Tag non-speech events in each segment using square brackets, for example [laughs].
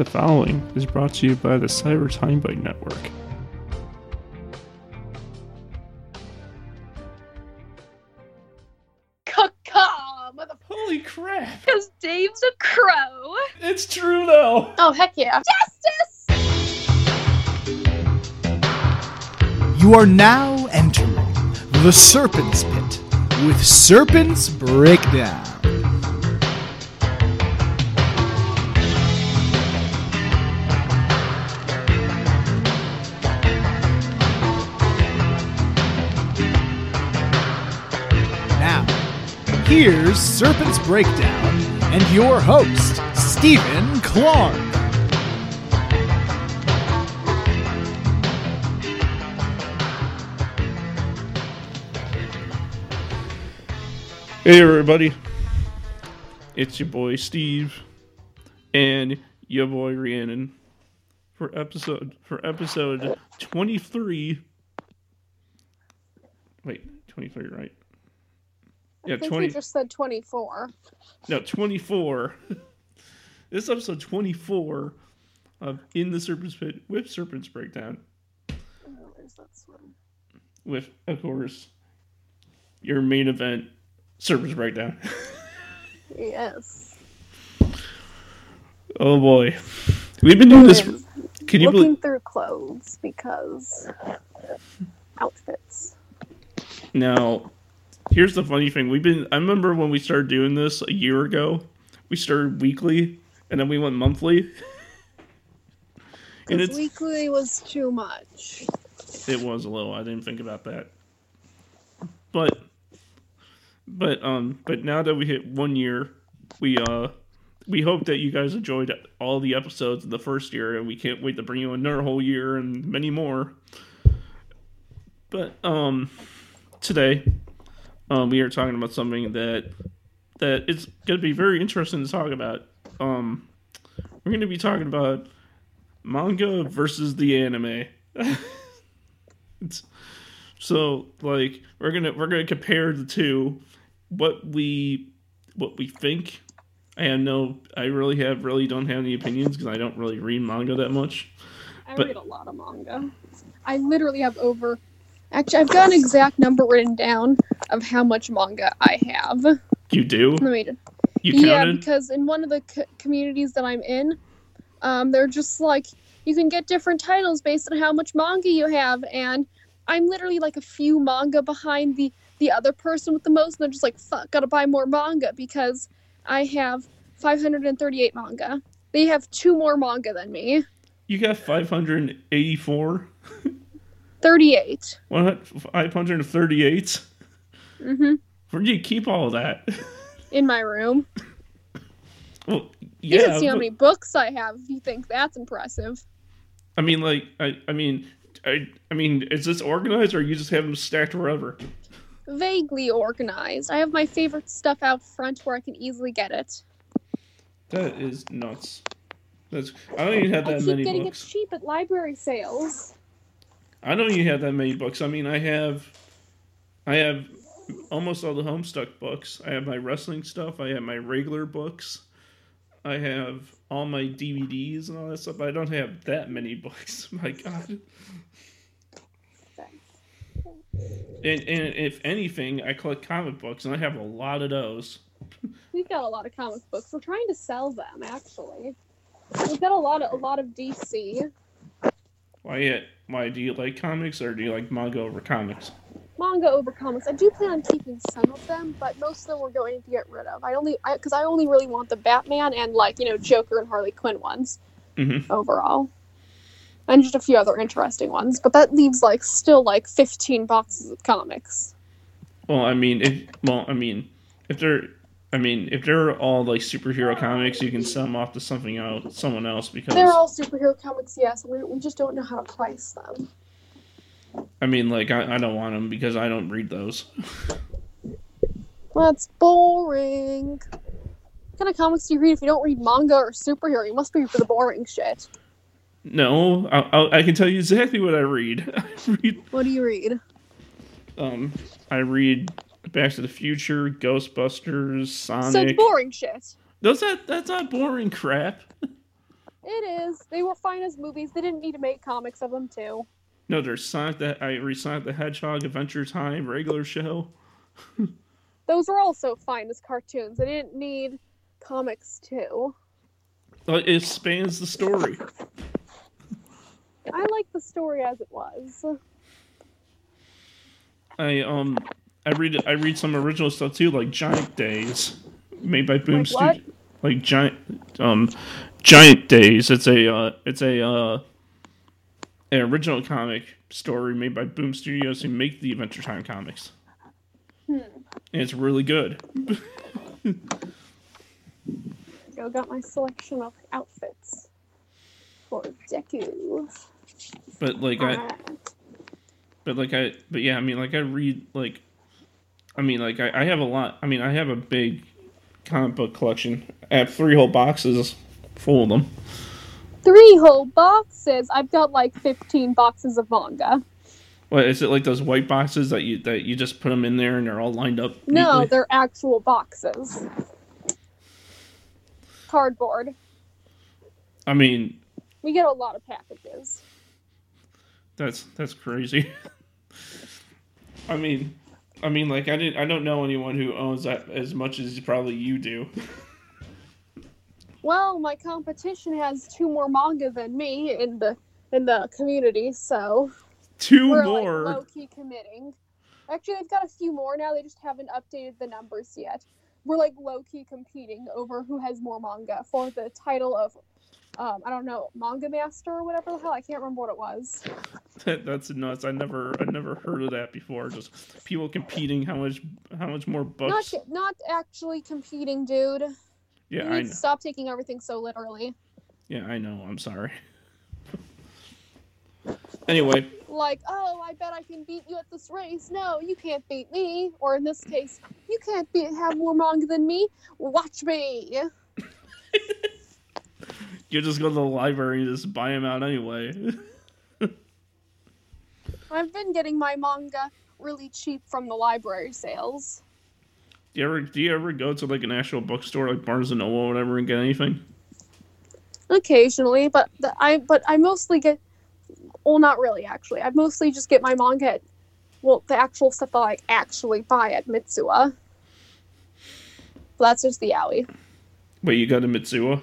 The following is brought to you by the Cyber Time Bite Network. Caw, mother. Holy crap! Because Dave's a crow. It's true though! Oh heck yeah! Justice. You are now entering the Serpent's Pit with Serpent's Breakdown. Here's Serpent's Breakdown and your host, Stephen Clark. Hey everybody, it's your boy Steve and your boy Rhiannon for episode for episode twenty three. Wait, twenty three, right? Yeah, I think twenty. we just said 24. No, 24. [laughs] this episode 24 of In the Serpent's Pit with Serpent's Breakdown. Oh, where's that swim? With, of course, your main event, Serpent's Breakdown. Yes. [laughs] oh boy. We've been doing this. Can you looking believe. through clothes because outfits. Now, here's the funny thing. We've been. I remember when we started doing this a year ago, we started weekly and then we went monthly. [laughs] And it's. weekly was too much. It was a little. I didn't think about that. But but um but now that we hit one year, we uh we hope that you guys enjoyed all the episodes of the first year and we can't wait to bring you another whole year and many more. But um today um we are talking about something that that it's going to be very interesting to talk about. Um we're going to be talking about manga versus the anime. It's, [laughs] so like we're gonna we're gonna compare the two, what we what we think. I have no, I really have really don't have any opinions because I don't really read manga that much. I But- read a lot of manga. I literally have over. Actually, I've got an exact number written down of how much manga I have. You do? me just You yeah, because in one of the co- communities that I'm in, um, they're just like you can get different titles based on how much manga you have, and I'm literally like a few manga behind the the other person with the most, and they're just like, "Fuck, gotta buy more manga because I have 538 manga. They have two more manga than me, You got five hundred and eighty-four, [laughs] 38. one five hundred and thirty-eight. Mm-hmm. Where do you keep all of that? In my room, [laughs] well, yeah. you can see how many books I have if you think that's impressive. I mean, like, I, I mean, I, I mean, is this organized or you just have them stacked wherever? Vaguely organized. I have my favorite stuff out front where I can easily get it. That is nuts. That's I don't even have that I keep many getting books. it cheap at library sales. I don't even have that many books. I mean, I have, I have almost all the Homestuck books. I have my wrestling stuff. I have my regular books. I have all my DVDs and all that stuff. I don't have that many [laughs] books. My God. And, and if anything, I collect comic books, and I have a lot of those. We've got a lot of comic books. We're trying to sell them actually. We've got a lot of a lot of DC Why? Why do you like comics, or do you like manga over comics? manga over comics. I do plan on keeping some of them, but most of them we're going to get rid of. I only because I, only really want the Batman and like you know Joker and Harley Quinn ones Mm-hmm. overall, and just a few other interesting ones. But that leaves like still like fifteen boxes of comics. Well, I mean, if well, I mean, if they're, I mean, if they're all like superhero comics, you can sell them off to something else, someone else, because They're all superhero comics, yes. We, we just don't know how to price them. I mean, like, I, I don't want them because I don't read those. [laughs] That's boring. What kind of comics do you read if you don't read manga or superhero? You must be for the boring shit. No, I, I, I can tell you exactly what I read. [laughs] I read, What do you read? um, I read Back to the Future, Ghostbusters, Sonic. boring shit. Those that that's not boring crap. It is. They were fine as movies. They didn't need to make comics of them too. No, there's Sonic that I read Sonic the Hedgehog Adventure Time regular show. [laughs] Those were also fine as cartoons. They didn't need comics too. But it spans the story. I like the story as it was. I um I read I read some original stuff too, like Giant Days, made by Boom Like? Studio. Like Giant um Giant Days. It's a uh, it's a uh, an original comic story made by Boom Studios who make the Adventure Time comics. And it's really good. [laughs] I got my selection of outfits for Deku. But like I but like I but yeah, I mean like I read like I mean like I, I have a lot I mean I have a big comic book collection. I have three whole boxes full of them. Three whole boxes. I've got like 15 boxes of manga. What is it like those white boxes that you that you just put them in there and they're all lined up? No, neatly? they're actual boxes. Cardboard. I mean We get a lot of packages. that's that's crazy. [laughs] I mean, I mean like I didn't I don't know anyone who owns that as much as probably you do. [laughs] Well, my competition has two more manga than me in the in the community, so 2 we're more. like low key committing. Actually, they've got a few more now. They just haven't updated the numbers yet. We're like low key competing over who has more manga for the title of, um, I don't know, manga master or whatever the hell. I can't remember what it was. [laughs] That's nuts. I never I never heard of that before. Just people competing how much how much more Not books. not actually competing, dude. Yeah, you I know. to stop taking everything so literally. Yeah, I know. I'm sorry. [laughs] anyway, Like, oh, I bet I can beat you at this race. No, you can't beat me. Or in this case, you can't be have more manga than me. Watch me. [laughs] you just go to the library and just buy them out anyway. [laughs] I've been getting my manga really cheap from the library sales. do you ever do you ever go to like an actual bookstore like Barnes and Noble or whatever and get anything? Occasionally, but the, I but I mostly get well, not really actually. I mostly just get my manga at well, the actual stuff that I actually buy at Mitsuwa. That's just the alley, Wait, you go to Mitsuwa?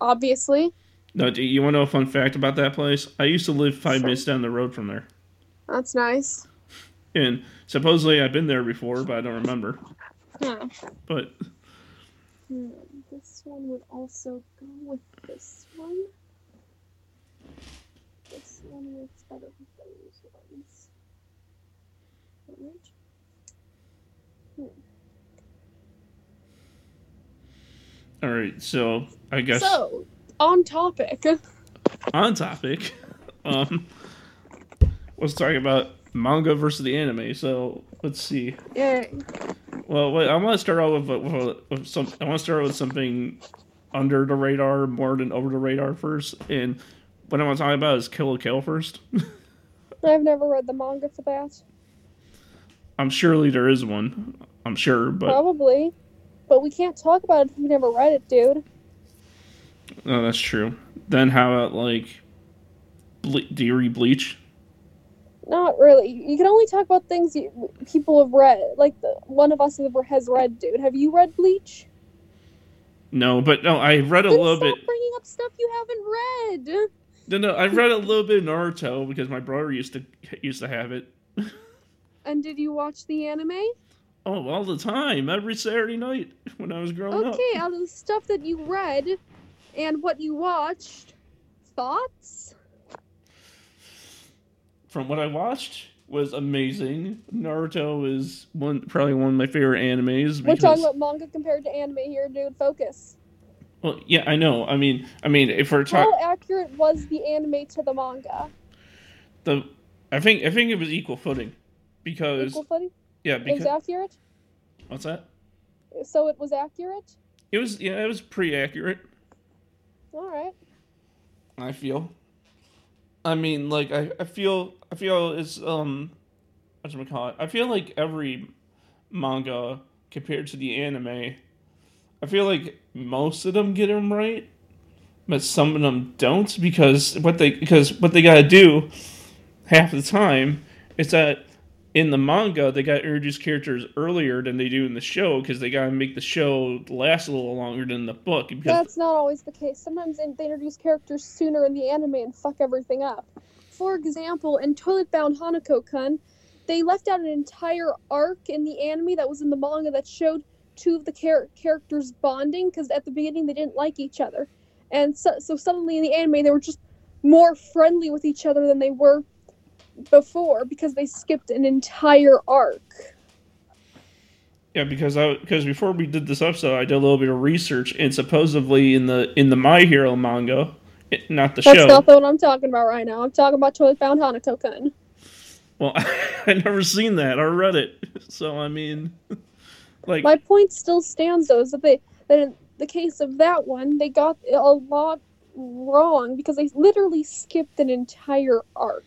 Obviously. No, do you want to know a fun fact about that place? I used to live five minutes down the road from there, That's nice. and supposedly I've been there before, but I don't remember. Hmm. But Hmm, This one would also go with this one. This one works better with those ones. Alright. all right, so I guess So, on topic. [laughs] on topic, um, let's talk about manga versus the anime. So let's see. Yeah. Well, wait, I want to start out with, with, with some. I want to start with something under the radar more than over the radar first. And what I want to talk about is Kill la Kill first. [laughs] I've never read the manga for that. I'm surely there is one. I'm sure, but Probably. But we can't talk about it if we never read it, dude. No, that's true. Then how about like, ble- do you read Bleach? Not really. You can only talk about things you, people have read. Like, the, one of us has read, dude. Have you read Bleach? No, but no, I read a Then little stop bit. bringing up stuff you haven't read. No, no, I read a little bit of Naruto because my brother used to used to have it. [laughs] And did you watch the anime? Oh, all the time, every Saturday night when I was growing up. Okay, out of the stuff that you read and what you watched, thoughts? From what I watched, was amazing. Naruto is one probably one of my favorite animes. We're talking about manga compared to anime here, dude. Focus. well, yeah, I know. I mean, I mean, if we're How accurate was the anime to the manga? the, I think I think it was equal footing, because Equal footing? yeah, It was because accurate? what's that? So it was accurate? It was yeah, it was pretty accurate. Alright. I feel. I mean, like I, I feel I feel it's um, what you call it? I feel like every manga compared to the anime, I feel like most of them get them right, but some of them don't because what they because what they got to do half the time is that in the manga they got to introduce characters earlier than they do in the show because they got to make the show last a little longer than the book. That's not always the case. Sometimes they, introduce characters sooner in the anime and fuck everything up. For example, in Toilet Bound Hanako-kun, they left out an entire arc in the anime that was in the manga that showed two of the char- characters bonding because at the beginning they didn't like each other, and so, so suddenly in the anime they were just more friendly with each other than they were before because they skipped an entire arc. Yeah, because I because before we did this episode, I did a little bit of research, and supposedly in the in the My Hero manga, it, not the That's show. That's not the one I'm talking about right now. I'm talking about Toilet Bound Hanako-kun. well, [laughs] I never seen that or read it, [laughs] so I mean, [laughs] like My point still stands though, is that they that in the case of that one, they got a lot wrong because they literally skipped an entire arc.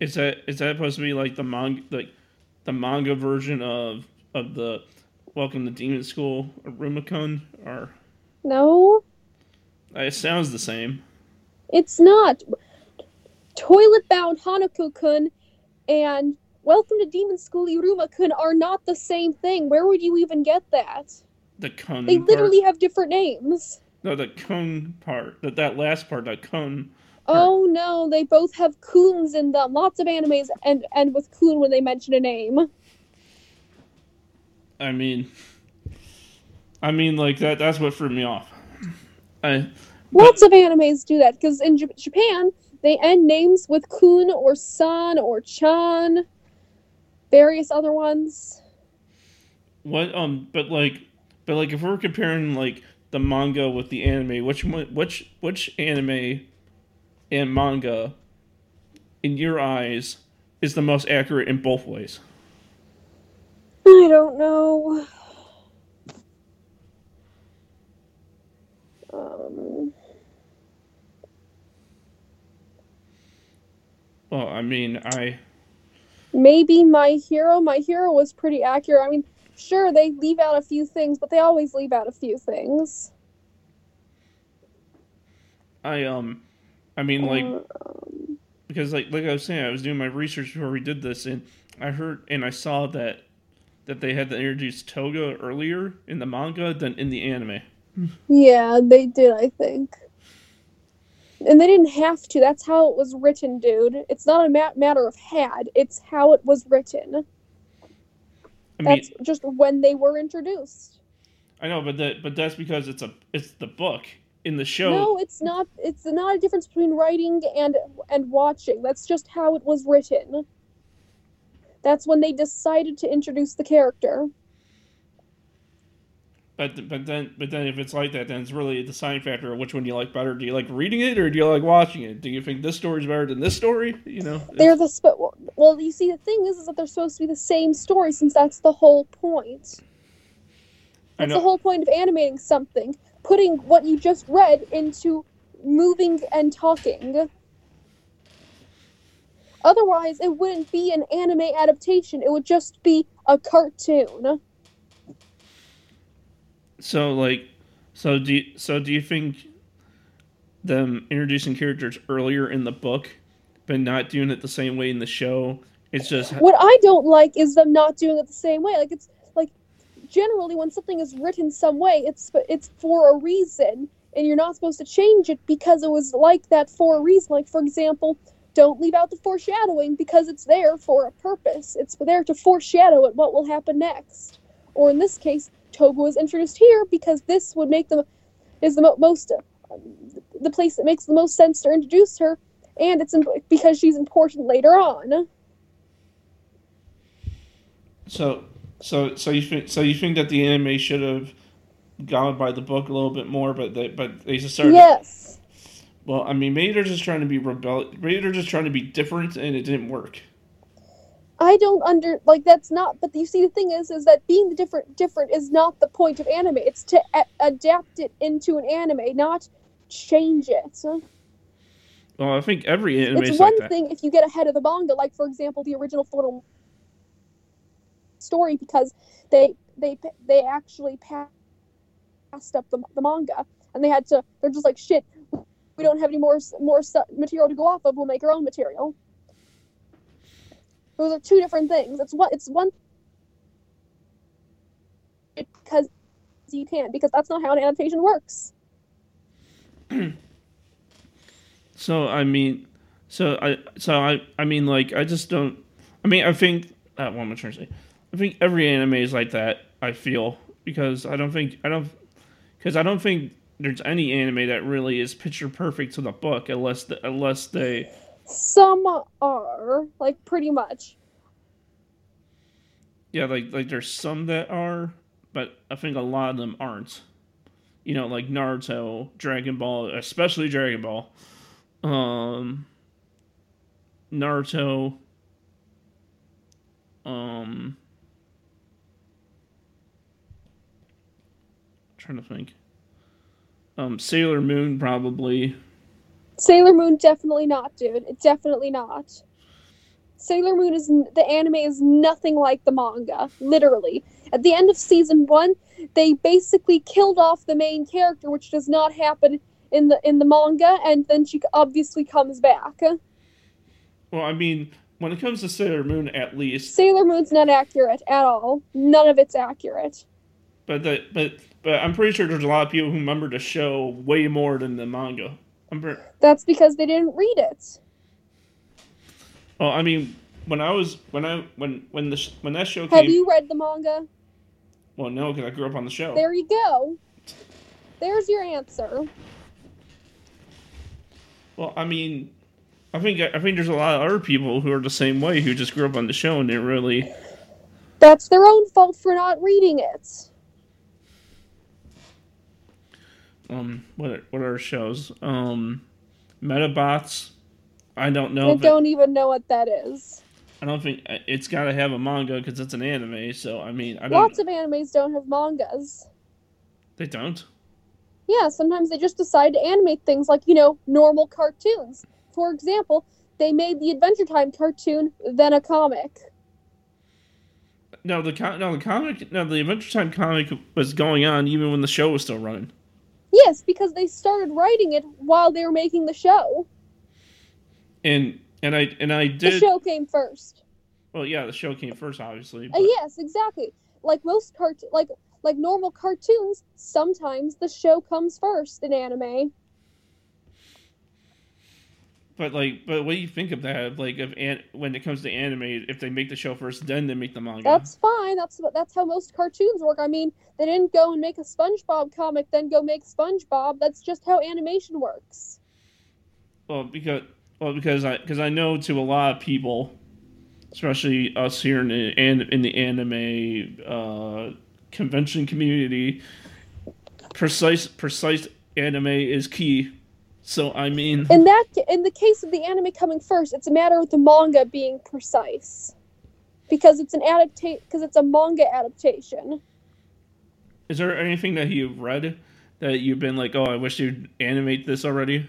Is that is that supposed to be like the manga like the manga version of of the Welcome to Demon School Iruma-kun or No, uh, it sounds the same. it's not. Toilet Bound Hanako-kun and Welcome to Demon School Iruma-kun are not the same thing. Where would you even get that? The kun. They part. literally have different names. no the kun part that that last part the kun. Oh no, they both have kuns in them. Lots of animes and end with kun when they mention a name. I mean, I mean like that. That's what threw me off. I Lots of animes do that because in J- Japan they end names with kun or san or chan, various other ones. What um but like but like if we're comparing like the manga with the anime, which which which anime and manga in your eyes is the most accurate in both ways? I don't know. Um, Well, I mean, I maybe my hero. My hero was pretty accurate. I mean, sure they leave out a few things, but they always leave out a few things. I um I mean like Um, because like like I was saying, I was doing my research before we did this and I heard and I saw that that they had to introduce Toga earlier in the manga than in the anime. Yeah, they did, I think. And they didn't have to. That's how it was written, dude. It's not a ma- matter of had, it's how it was written. I mean, That's just when they were introduced. I know, but that but that's because it's a it's the book in the show. No, it's not. It's not a difference between writing and and watching. That's just how it was written. That's when they decided to introduce the character. But but then but then if it's like that, then it's really a deciding factor of which one do you like better. Do you like reading it or do you like watching it? Do you think this story's better than this story? You know, They're the sp- well. You see, the thing is, is that they're supposed to be the same story, since that's the whole point. That's the whole point of animating something, putting what you just read into moving and talking. Otherwise, it wouldn't be an anime adaptation. It would just be a cartoon. So like, so do you, so do you think them introducing characters earlier in the book, but not doing it the same way in the show? It's just What I don't like is them not doing it the same way. Like it's generally when something is written some way, it's it's for a reason, and you're not supposed to change it because it was like that for a reason. Like for example, don't leave out the foreshadowing because it's there for a purpose. It's there to foreshadow it what will happen next. Or in this case, Toga was introduced here because this would make them is the mo- most uh, the place that makes the most sense to introduce her, and it's imp- because she's important later on. so so so you think so you think that the anime should have gone by the book a little bit more, but they but they just started. Yes. Well, I mean, maybe they're just trying to be rebel. Maybe they're just trying to be different, and it didn't work. I don't under like that's not. But you see, the thing is, is that being the different different is not the point of anime. It's to a- adapt it into an anime, not change it. Well, I think every anime it's is one like thing if you get ahead of the manga, like for example, the original Full story, because they they they actually passed up the, the manga and they had to. They're just like shit. We don't have any more more material to go off of. We'll make our own material. Those are two different things. It's what it's one because you can't because that's not how an adaptation works. [clears throat] so I mean, so I so I I mean like I just don't. I mean I think uh, what am I trying to say? I think every anime is like that. I feel because I don't think I don't because I don't think there's any anime that really is picture perfect to the book unless the, unless they some are like pretty much yeah like like there's some that are but I think a lot of them aren't. You know, like Naruto, Dragon Ball, especially Dragon Ball. Um, Naruto. Um, trying to think. Um, Sailor Moon probably. Sailor Moon definitely not, dude. Definitely not. Sailor Moon is the anime is nothing like the manga, literally. At the end of season 1, they basically killed off the main character, which does not happen in the in the manga, and then she obviously comes back. Well, I mean, when it comes to Sailor Moon, at least Sailor Moon's not accurate at all. None of it's accurate. But the but but I'm pretty sure there's a lot of people who remember the show way more than the manga. That's because they didn't read it. Well, I mean, when I was when I when when the when that show came. Have you read the manga? Well, no, because I grew up on the show. There you go. There's your answer. Well, I mean, I think I think there's a lot of other people who are the same way who just grew up on the show and didn't really. That's their own fault for not reading it. Um, what what are shows? Um, Medabots. I don't know. I don't even know what that is. I don't think uh, it's got to have a manga because it's an anime. So I mean, I lots of animes don't have mangas. They don't. Yeah, sometimes they just decide to animate things like you know normal cartoons. For example, they made the Adventure Time cartoon, then a comic. No, the no the comic no the Adventure Time comic was going on even when the show was still running. Yes, because they started writing it while they were making the show. And and I and I did. The show came first. Well, yeah, the show came first, obviously. Uh, yes, exactly. Like most cart, like like normal cartoons, sometimes the show comes first in anime. But like, but what do you think of that? Like, if an- when it comes to anime, if they make the show first, then they make the manga. That's fine. That's that's how most cartoons work. I mean, they didn't go and make a SpongeBob comic, then go make SpongeBob. That's just how animation works. Well, because well, because I because I know to a lot of people, especially us here in the in the anime uh, convention community, precise precise anime is key. So I mean, in that in the case of the anime coming first, it's a matter of the manga being precise, because it's an adaptation because it's a manga adaptation. Is there anything that you've read that you've been like, oh, I wish you'd animate this already?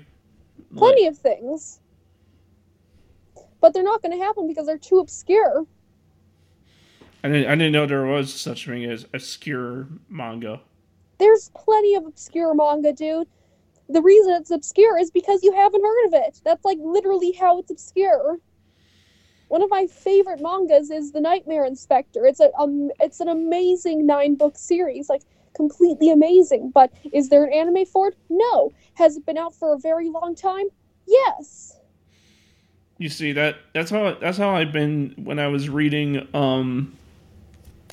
Plenty like, of things but they're not going to happen because they're too obscure. I didn't, I didn't know there was such thing as obscure manga. There's plenty of obscure manga, dude. The reason it's obscure is because you haven't heard of it. That's like literally how it's obscure. One of my favorite mangas is The Nightmare Inspector. It's a um, it's an amazing nine book series, like completely amazing. But is there an anime for it? No. Has it been out for a very long time? Yes. You see that that's how that's how I've been when I was reading um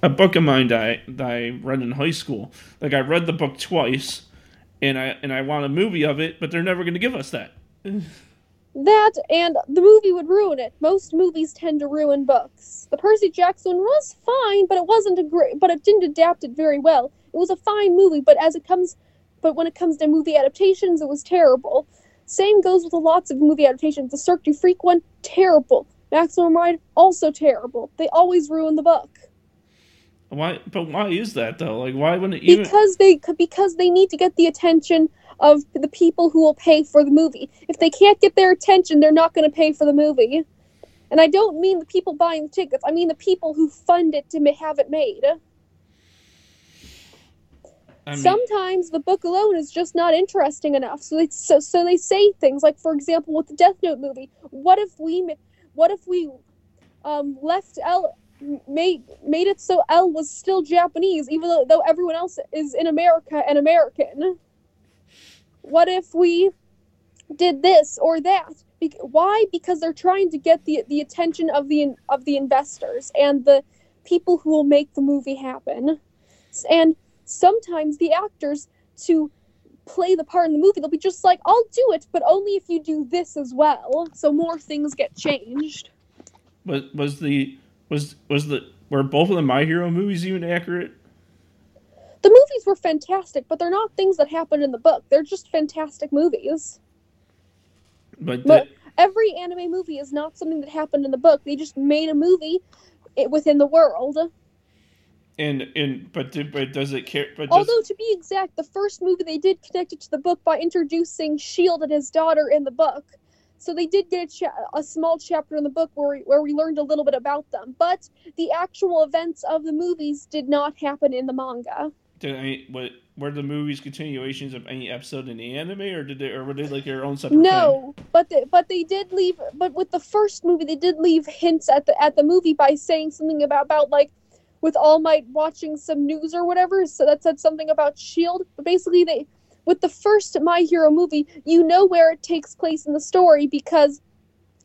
a book of mine that I, that I read in high school. Like I read the book twice, and I and I want a movie of it, but they're never going to give us that. that and the movie would ruin it. Most movies tend to ruin books. The Percy Jackson was fine, but it wasn't a great. But it didn't adapt it very well. It was a fine movie, but as it comes, but when it comes to movie adaptations, it was terrible. Same goes with lots of movie adaptations. The Cirque du Freak one, terrible. Maximum Ride, also terrible. They always ruin the book. Why? But why is that though? Like, why wouldn't it even? Because they because they need to get the attention of the people who will pay for the movie. If they can't get their attention, they're not going to pay for the movie. And I don't mean the people buying the tickets. I mean the people who fund it to have it made. I mean, Sometimes the book alone is just not interesting enough. So they so, so they say things like, for example, with the Death Note movie, what if we what if we um, left L made made it so L was still Japanese, even though, though everyone else is in America and American. What if we did this or that? Be- why? Because they're trying to get the the attention of the of the investors and the people who will make the movie happen. And sometimes the actors to play the part in the movie, they'll be just like, "I'll do it, but only if you do this as well." So more things get changed. was was the was was the were both of the My Hero movies even accurate? The movies were fantastic, but they're not things that happened in the book. They're just fantastic movies. But, But- Every anime movie is not something that happened in the book. They just made a movie eh, within the world. and and but do- but does it care? But does, Although to be exact, the first movie they did connect it to the book by introducing Shield and his daughter in the book. So they did get a, cha- a small chapter in the book where we, where we learned a little bit about them. But the actual events of the movies did not happen in the manga. did any, what were the movies continuations of any episode in the anime, or did they or were they like their own separate? thing? No, but they, but they did leave. But with the first movie, they did leave hints at the at the movie by saying something about about like with All Might watching some news or whatever. So that said something about Shield. But basically, they with the first My Hero movie, you know where it takes place in the story because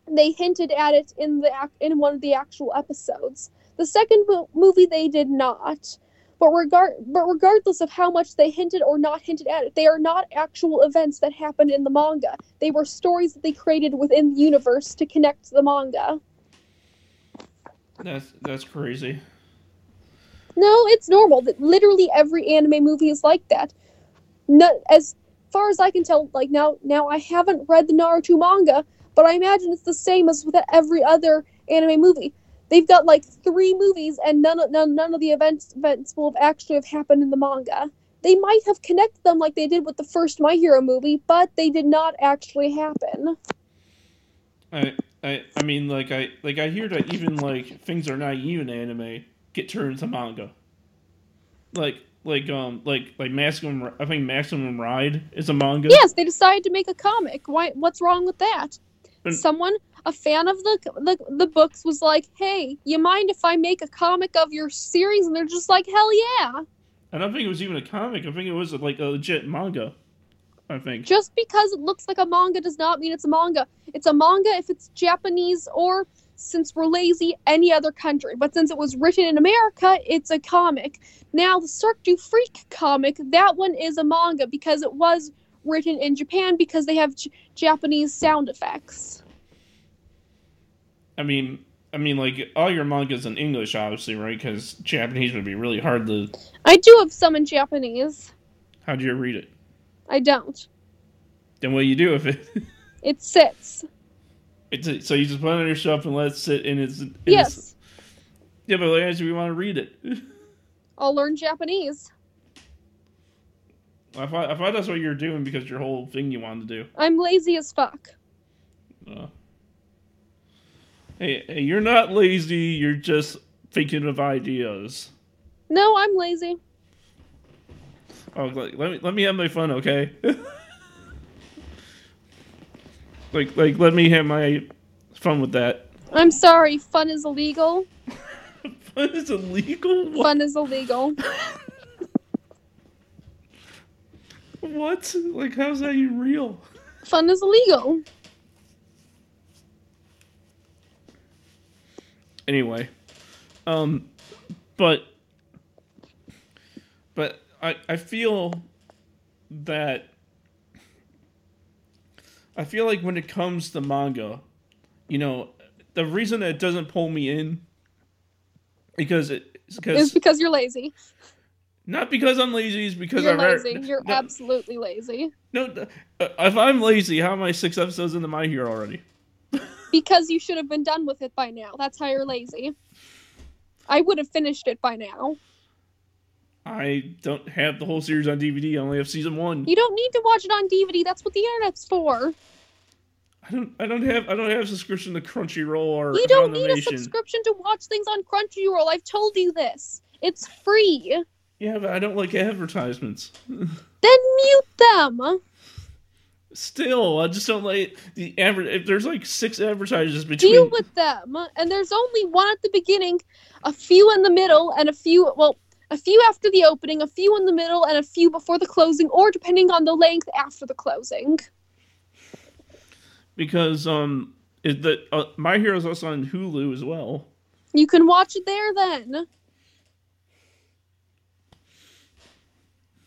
they hinted at it in the in one of the actual episodes. The second mo- movie they did not. But regard but regardless of how much they hinted or not hinted at it, they are not actual events that happened in the manga. They were stories that they created within the universe to connect the manga. That's that's crazy. No, it's normal. That literally every anime movie is like that. No, as far as I can tell, like now, now I haven't read the Naruto manga, but I imagine it's the same as with every other anime movie. They've got like three movies, and none of none, none of the events events will have actually have happened in the manga. They might have connected them like they did with the first My Hero movie, but they did not actually happen. I I I mean like I like I hear that even like things are not even anime get turned into manga. Like like um like like maximum I think maximum ride is a manga. Yes, they decided to make a comic. Why? What's wrong with that? And- Someone, a fan of the, the the books, was like, "Hey, you mind if I make a comic of your series?" And they're just like, "Hell yeah!" I don't think it was even a comic. I think it was like a legit manga. I think. Just because it looks like a manga does not mean it's a manga. It's a manga if it's Japanese or, since we're lazy, any other country. But since it was written in America, it's a comic. Now, the Cirque du Freak comic, that one is a manga because it was written in Japan because they have J- Japanese sound effects. I mean I mean like all your mangas in English obviously, right? Cuz Japanese would be really hard to I do have some in Japanese. how do you read it? I don't. Then what do you do with it? [laughs] It sits. It's a, so you just put it on your shelf and let it sit in its, in its Yes, Yeah, but like, we want to read it. [laughs] I'll learn Japanese. I thought, I thought that's what you were doing because your whole thing you wanted to do. I'm lazy as fuck. Uh, hey, hey, you're not lazy. You're just thinking of ideas. No, I'm lazy. Oh, let me let me have my fun, okay? [laughs] like like let me have my fun with that. I'm sorry, fun is illegal. [laughs] Fun is illegal. What? Fun is illegal. [laughs] What? Like how's that even real? Fun is illegal. anyway um but but i i feel that i feel like when it comes to manga you know the reason that it doesn't pull me in because It's because because you're lazy. not because i'm lazy it's because You're heard- lazy. You're no, absolutely lazy. no uh, if i'm lazy how am i six episodes into my hero already [laughs] Because you should have been done with it by now. That's how you're lazy. I would have finished it by now. I don't have the whole series on dvd i only have season one You don't need to watch it on DVD. That's what the internet's for. I don't. I don't have. I don't have a subscription to Crunchyroll or You don't need a subscription to watch things on Crunchyroll. I've told you this. It's free. Yeah, but I don't like advertisements. [laughs] Then mute them. Still, I just don't like the adver- If there's like six advertisers between, Deal with them. And there's only one at the beginning, a few in the middle, and a few, well, a few after the opening, a few in the middle, and a few before the closing, or depending on the length after the closing. because um, is that uh, My Hero's also on Hulu as well. You can watch it there then.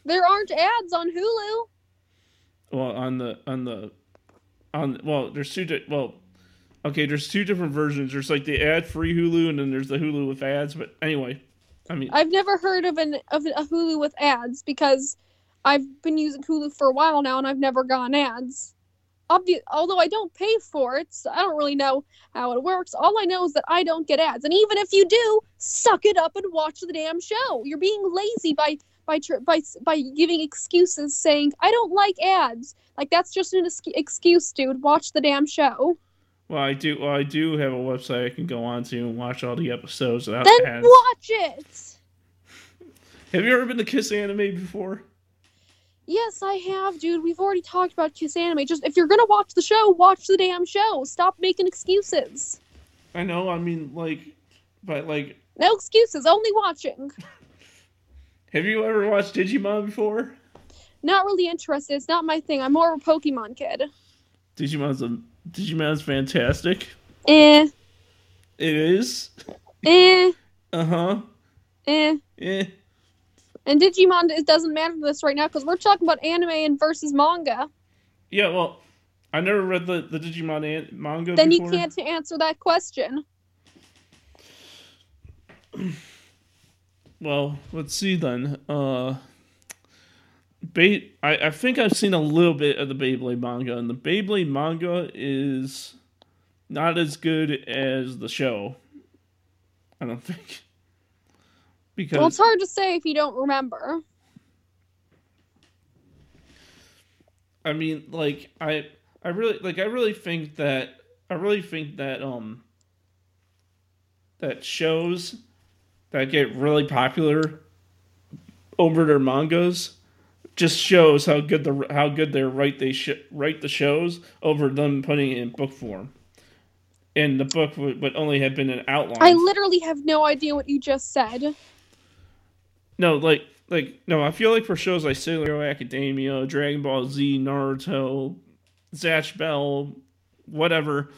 There aren't ads on Hulu. Well, on the on the on well, there's two. Di- well, okay, there's two different versions. There's like the ad-free Hulu, and then there's the Hulu with ads. But anyway, I mean, I've never heard of an of a Hulu with ads because I've been using Hulu for a while now and I've never gotten ads. Obvi- although I don't pay for it, so I don't really know how it works. All I know is that I don't get ads, and even if you do, suck it up and watch the damn show. You're being lazy by by tr- by by giving excuses, saying I don't like ads. Like that's just an ex- excuse, dude. Watch the damn show. Well, I do. Well, I do have a website I can go on to and watch all the episodes without Then ads. watch it. Have you ever been to Kiss Anime before? Yes, I have, dude. We've already talked about Kiss Anime. Just if you're gonna watch the show, watch the damn show. Stop making excuses. I know. I mean, like, but like, No excuses, only watching. [laughs] have you ever watched Digimon before? Not really interested. It's not my thing. I'm more of a Pokemon kid. Digimon's a Digimon's fantastic. Eh, It is. eh, [laughs] Uh huh. eh. Eh. And Digimon, it doesn't matter to this right now because we're talking about anime and versus manga. Yeah. Well, I never read the the Digimon an- manga. Then before. you can't answer that question. Well, let's see then. Uh, Bay- I, I think I've seen a little bit of the Beyblade manga, and the Beyblade manga is not as good as the show. I don't [laughs] think. Because Well, it's hard to say if you don't remember. I mean, like I, I really like. I really think that I really think that um, that shows that get really popular over their mangas just shows how good the how good they write they sh- write the shows over them putting it in book form. And the book would, would only have been an outline. I literally have no idea what you just said. No, like like no, I feel like for shows like Sailor Hero Academia, Dragon Ball Z, Naruto, Zatch Bell, whatever.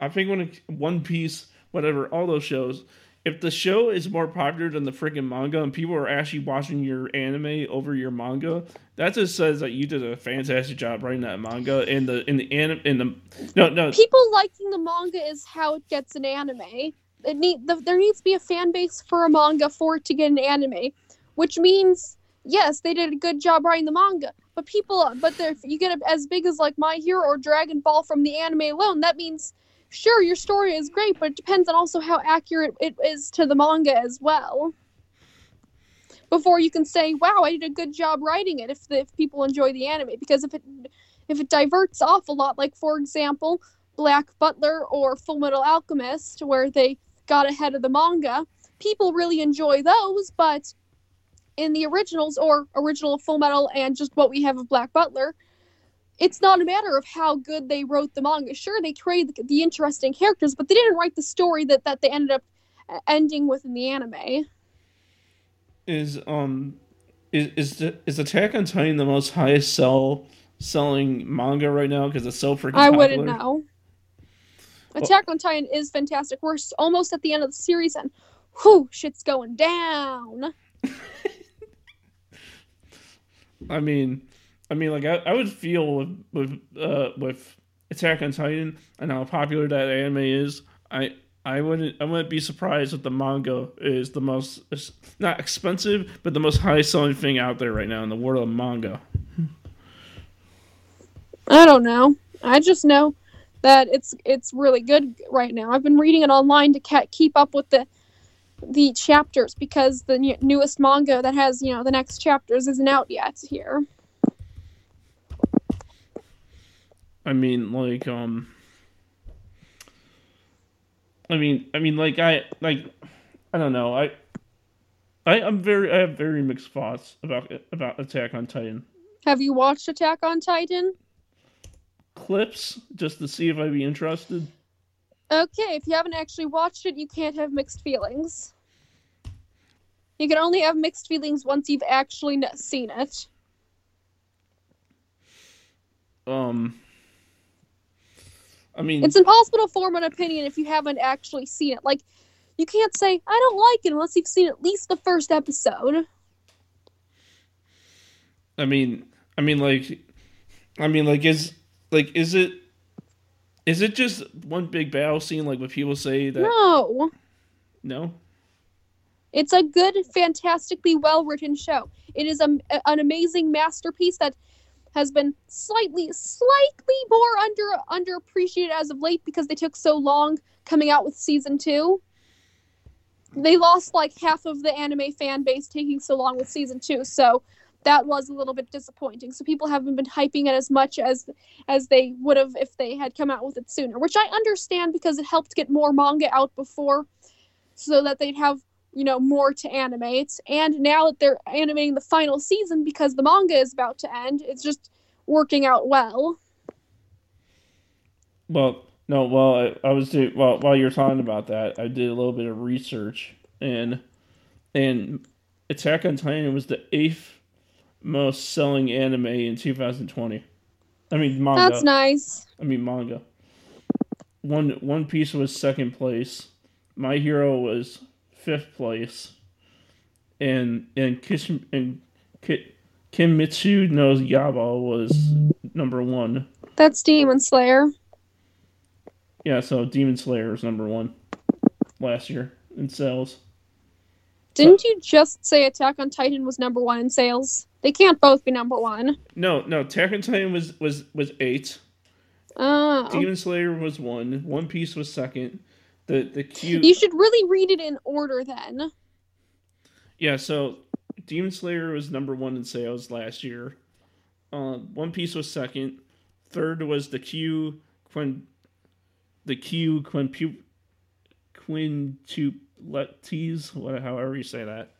I think when it, One Piece, whatever, all those shows. If the show is more popular than the freaking manga and people are actually watching your anime over your manga, that just says that you did a fantastic job writing that manga. And the in the anime in the no no People liking the manga is how it gets an anime. It need the, there needs to be a fan base for a manga for it to get an anime, which means yes, they did a good job writing the manga. But people, but if you get as big as like My Hero or Dragon Ball from the anime alone, that means sure your story is great, but it depends on also how accurate it is to the manga as well. Before you can say, "Wow, I did a good job writing it," if the, if people enjoy the anime, because if it if it diverts off a lot, like for example, Black Butler or Full Metal Alchemist, where they got ahead of the manga, people really enjoy those, but in the originals or original Full Metal and just what we have of Black Butler, it's not a matter of how good they wrote the manga. Sure, they created the, the interesting characters, but they didn't write the story that, that they ended up uh, ending with in the anime. is um is is the, is Attack on Titan the most highest sell selling manga right now because it's so freaking I popular? wouldn't know. Attack on Titan is fantastic. We're almost at the end of the series, and whew, shit's going down. [laughs] I mean, I mean, like I, I would feel with with uh, with Attack on Titan and how popular that anime is. I I wouldn't I wouldn't be surprised if the manga is the most not expensive, but the most high selling thing out there right now in the world of manga. I don't know. I just know that it's it's really good right now. I've been reading it online to keep up with the the chapters because the new- newest manga that has you know the next chapters isn't out yet here. I mean, like, um, I mean, I mean, like, I, like, I don't know, I, I, I'm very I have very mixed thoughts about about Attack on Titan. Have you watched Attack on Titan? Clips just to see if I'd be interested. Okay, if you haven't actually watched it, you can't have mixed feelings. You can only have mixed feelings once you've actually seen it. Um, I mean, It's impossible to form an opinion if you haven't actually seen it. Like, you can't say, I don't like it unless you've seen at least the first episode. I mean, I mean, like, I mean, like, is like, is it, is it just one big battle scene? Like, what people say that No. no? It's a good, fantastically well written show. It is a, an amazing masterpiece that has been slightly, slightly more under underappreciated as of late because they took so long coming out with season two. They lost like half of the anime fan base taking so long with season two, so that was a little bit disappointing. So people haven't been hyping it as much as as they would have if they had come out with it sooner, which I understand because it helped get more manga out before, so that they'd have you know more to animate and now that they're animating the final season because the manga is about to end it's just working out well Well, no. Well, I, I was do well while you're talking about that. I did a little bit of research, and and Attack on Titan was the eighth most selling anime in 2020. I mean manga. that's nice I mean manga. One One Piece was second place. My Hero was fifth place, and and Kish and Ki, Kimetsu no Yaiba was number one. that's demon slayer Yeah, so Demon Slayer was number one last year in sales. didn't you just say attack on titan was number one in sales they can't both be number one No, no, Attack on Titan was was was eight. oh Demon Slayer was one. One Piece was second. The the Q. you should really read it in order then Yeah, so Demon Slayer was number one in sales last year. Uh, one Piece was second. Third was the Q Quin, the Q Quinpu, Quintuplets, what however you say that.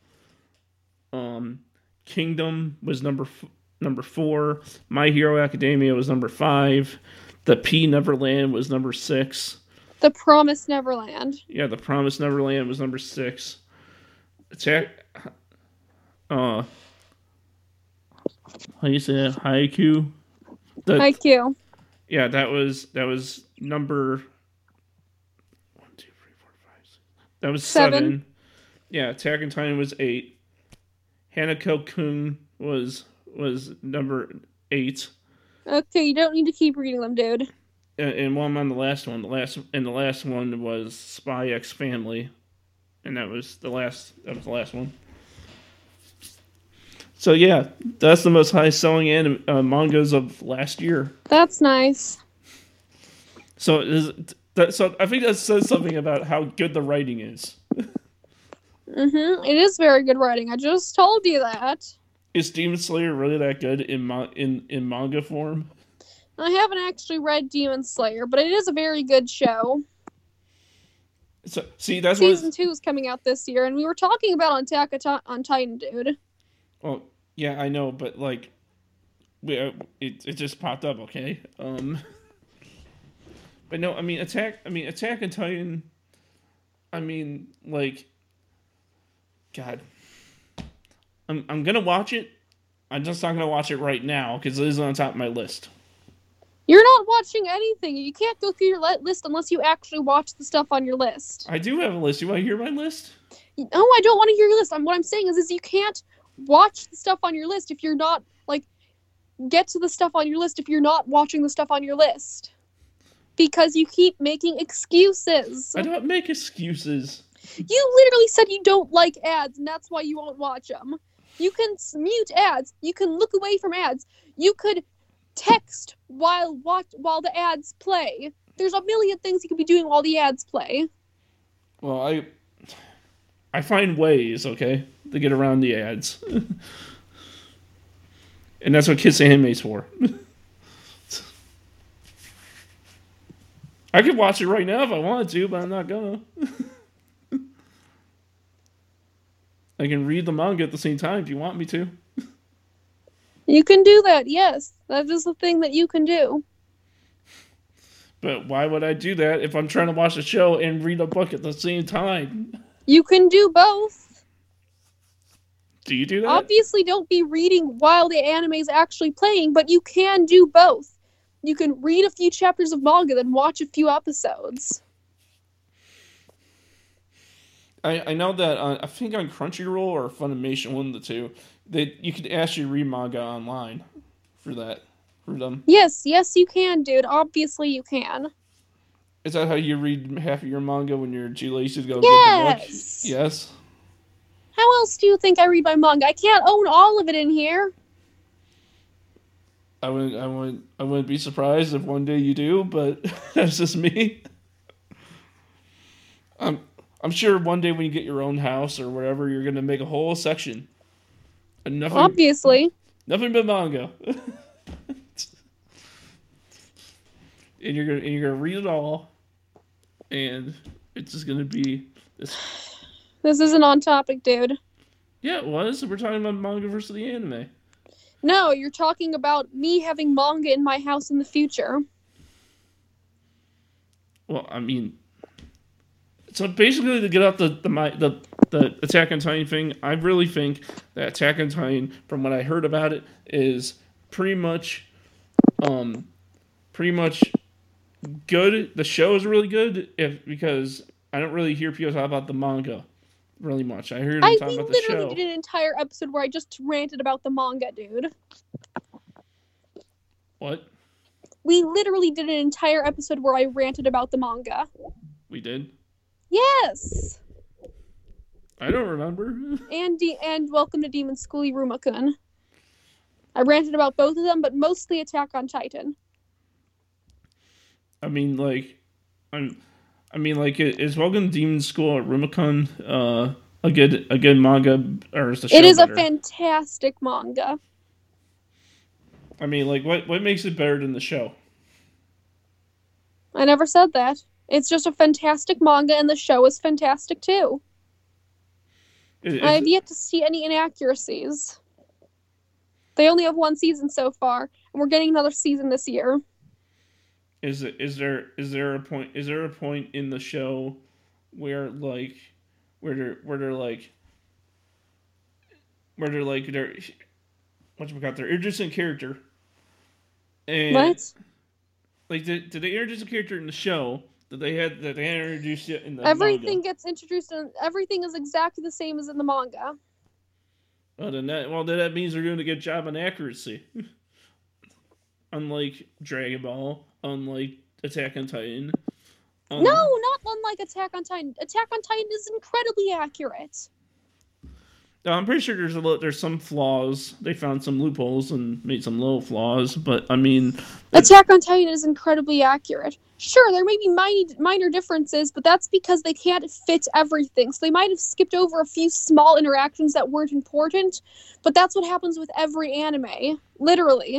Um, Kingdom was number f- number four. My Hero Academia was number five. The P Neverland was number six. The promised neverland Yeah, The Promised Neverland was number six. Attack. Uh. How do you say that? Haiku. The, iq yeah, that was that was number. One, two, three, four, five, six. That was seven. Seven. Yeah, Attack on Titan was eight. Hanako Kun was was number eight. okay you don't need to keep reading them dude and, while I'm on the last one, the last and the last one was Spy X Family, and that was the last. That was the last one. So yeah, that's the most high selling anime, uh, mangas of last year. that's nice So is that, so I think that says something about how good the writing is. mm-hmm it is very good writing i just told you that Is Demon Slayer really that good in ma- in in manga form? I haven't actually read Demon Slayer, but it is a very good show. So see, that's Season two is coming out this year, and we were talking about on Attack on- on Titan, dude. Well, yeah, I know, but like, we, uh, it it just popped up. Okay. Um. [laughs] But no, I mean attack. I mean Attack on Titan. I mean like. God. I'm I'm gonna watch it. I'm just not gonna watch it right now because it is on top of my list. You're not watching anything. You can't go through your li- list unless you actually watch the stuff on your list. I do have a list. You want to hear my list? No, I don't want to hear your list. I'm, what I'm saying is, is you can't watch the stuff on your list if you're not like get to the stuff on your list if you're not watching the stuff on your list because you keep making excuses. I don't make excuses. You literally said you don't like ads, and that's why you won't watch them. You can mute ads. You can look away from ads. You could text while watch while the ads play. There's a million things you could be doing while the ads play. Well, I I find ways, okay, to get around the ads. [laughs] and that's what KissAnime's for. [laughs] I could watch it right now if I wanted to, but I'm not gonna. [laughs] I can read the manga at the same time if you want me to. You can do that, yes. That is the thing that you can do. But why would I do that if I'm trying to watch a show and read a book at the same time? You can do both. Do you do that? Obviously, don't be reading while the anime is actually playing, but you can do both. You can read a few chapters of manga, then watch a few episodes. I, I know that uh, I think on Crunchyroll or Funimation, one of the two, they you could actually read manga online for that for them. Yes, yes, you can, dude. Obviously, you can. Is that how you read half of your manga when you're too lazy to go get the book? Yes. Yes. How else do you think I read my manga? I can't own all of it in here. I wouldn't I wouldn't I wouldn't be surprised if one day you do, but [laughs] that's just me. I'm I'm sure one day when you get your own house or whatever, you're gonna make a whole section. Nothing Obviously. nothing but manga. and you're gonna and you're gonna read it all and it's just gonna be this This isn't on topic, dude. Yeah, it was. We're talking about manga versus the anime. No, you're talking about me having manga in my house in the future. Well, I mean, so basically to get out the the my, the the Attack on Titan thing, I really think that Attack on Titan, from what I heard about it, is pretty much, um, pretty much good. The show is really good if because I don't really hear people talk about the manga really much. I hear them I talk about the literally did an entire episode where I just ranted about the manga, dude. What We literally did an entire episode where I ranted about the manga. we did, Yes. I don't remember. [laughs] And de- and welcome to Demon School, Iruma-kun. I ranted about both of them, but mostly Attack on Titan. I mean, like, I'm, I mean, like, is Welcome to Demon School Iruma-kun uh, a good a good manga or is the show It is a fantastic manga. I mean, like, what what makes it better than the show? I never said that. It's just a fantastic manga, and the show is fantastic too. Is, is- I've yet to see any inaccuracies. They only have one season so far, and we're getting another season this year. is it is there is there a point is there a point in the show where like where they're where they're like where they're like they're what you got they're introducing a character and What? like did, did they introduce a character in the show that they had that they introduced it in the Everything manga? gets introduced, and everything is exactly the same as in the manga. Well, then that well then that means they're doing a good job on accuracy. [laughs] unlike Dragon Ball, unlike Attack on Titan. um, No, not unlike Attack on Titan. Attack on Titan is incredibly accurate. no, I'm pretty sure there's a little, there's some flaws. They found some loopholes and made some little flaws, but I mean, Attack on Titan is incredibly accurate. Sure, there may be minor, minor differences, but that's because they can't fit everything. So they might have skipped over a few small interactions that weren't important, but that's what happens with every anime. Literally.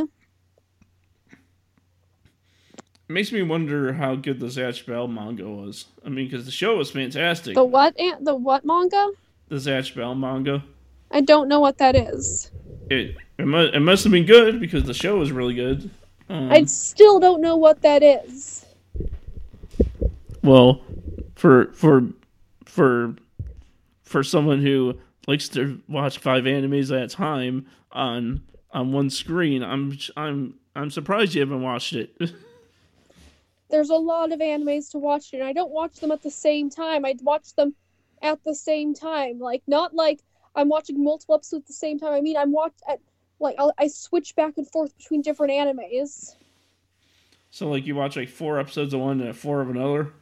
it makes me wonder how good the Zatch Bell manga was. I mean, because the show was fantastic. The what an- the what manga? The Zatch Bell manga. I don't know what that is. It it must, it must have been good because the show was really good. Um, I still don't know what that is. Well, for for for for someone who likes to watch five animes at a time on on one screen, I'm I'm I'm surprised you haven't watched it. [laughs] There's a lot of animes to watch, and I don't watch them at the same time. I watch them at the same time, like not like I'm watching multiple episodes at the same time. I mean, I'm watch at like I'll, I switch back and forth between different animes. so like you watch like four episodes of one and four of another.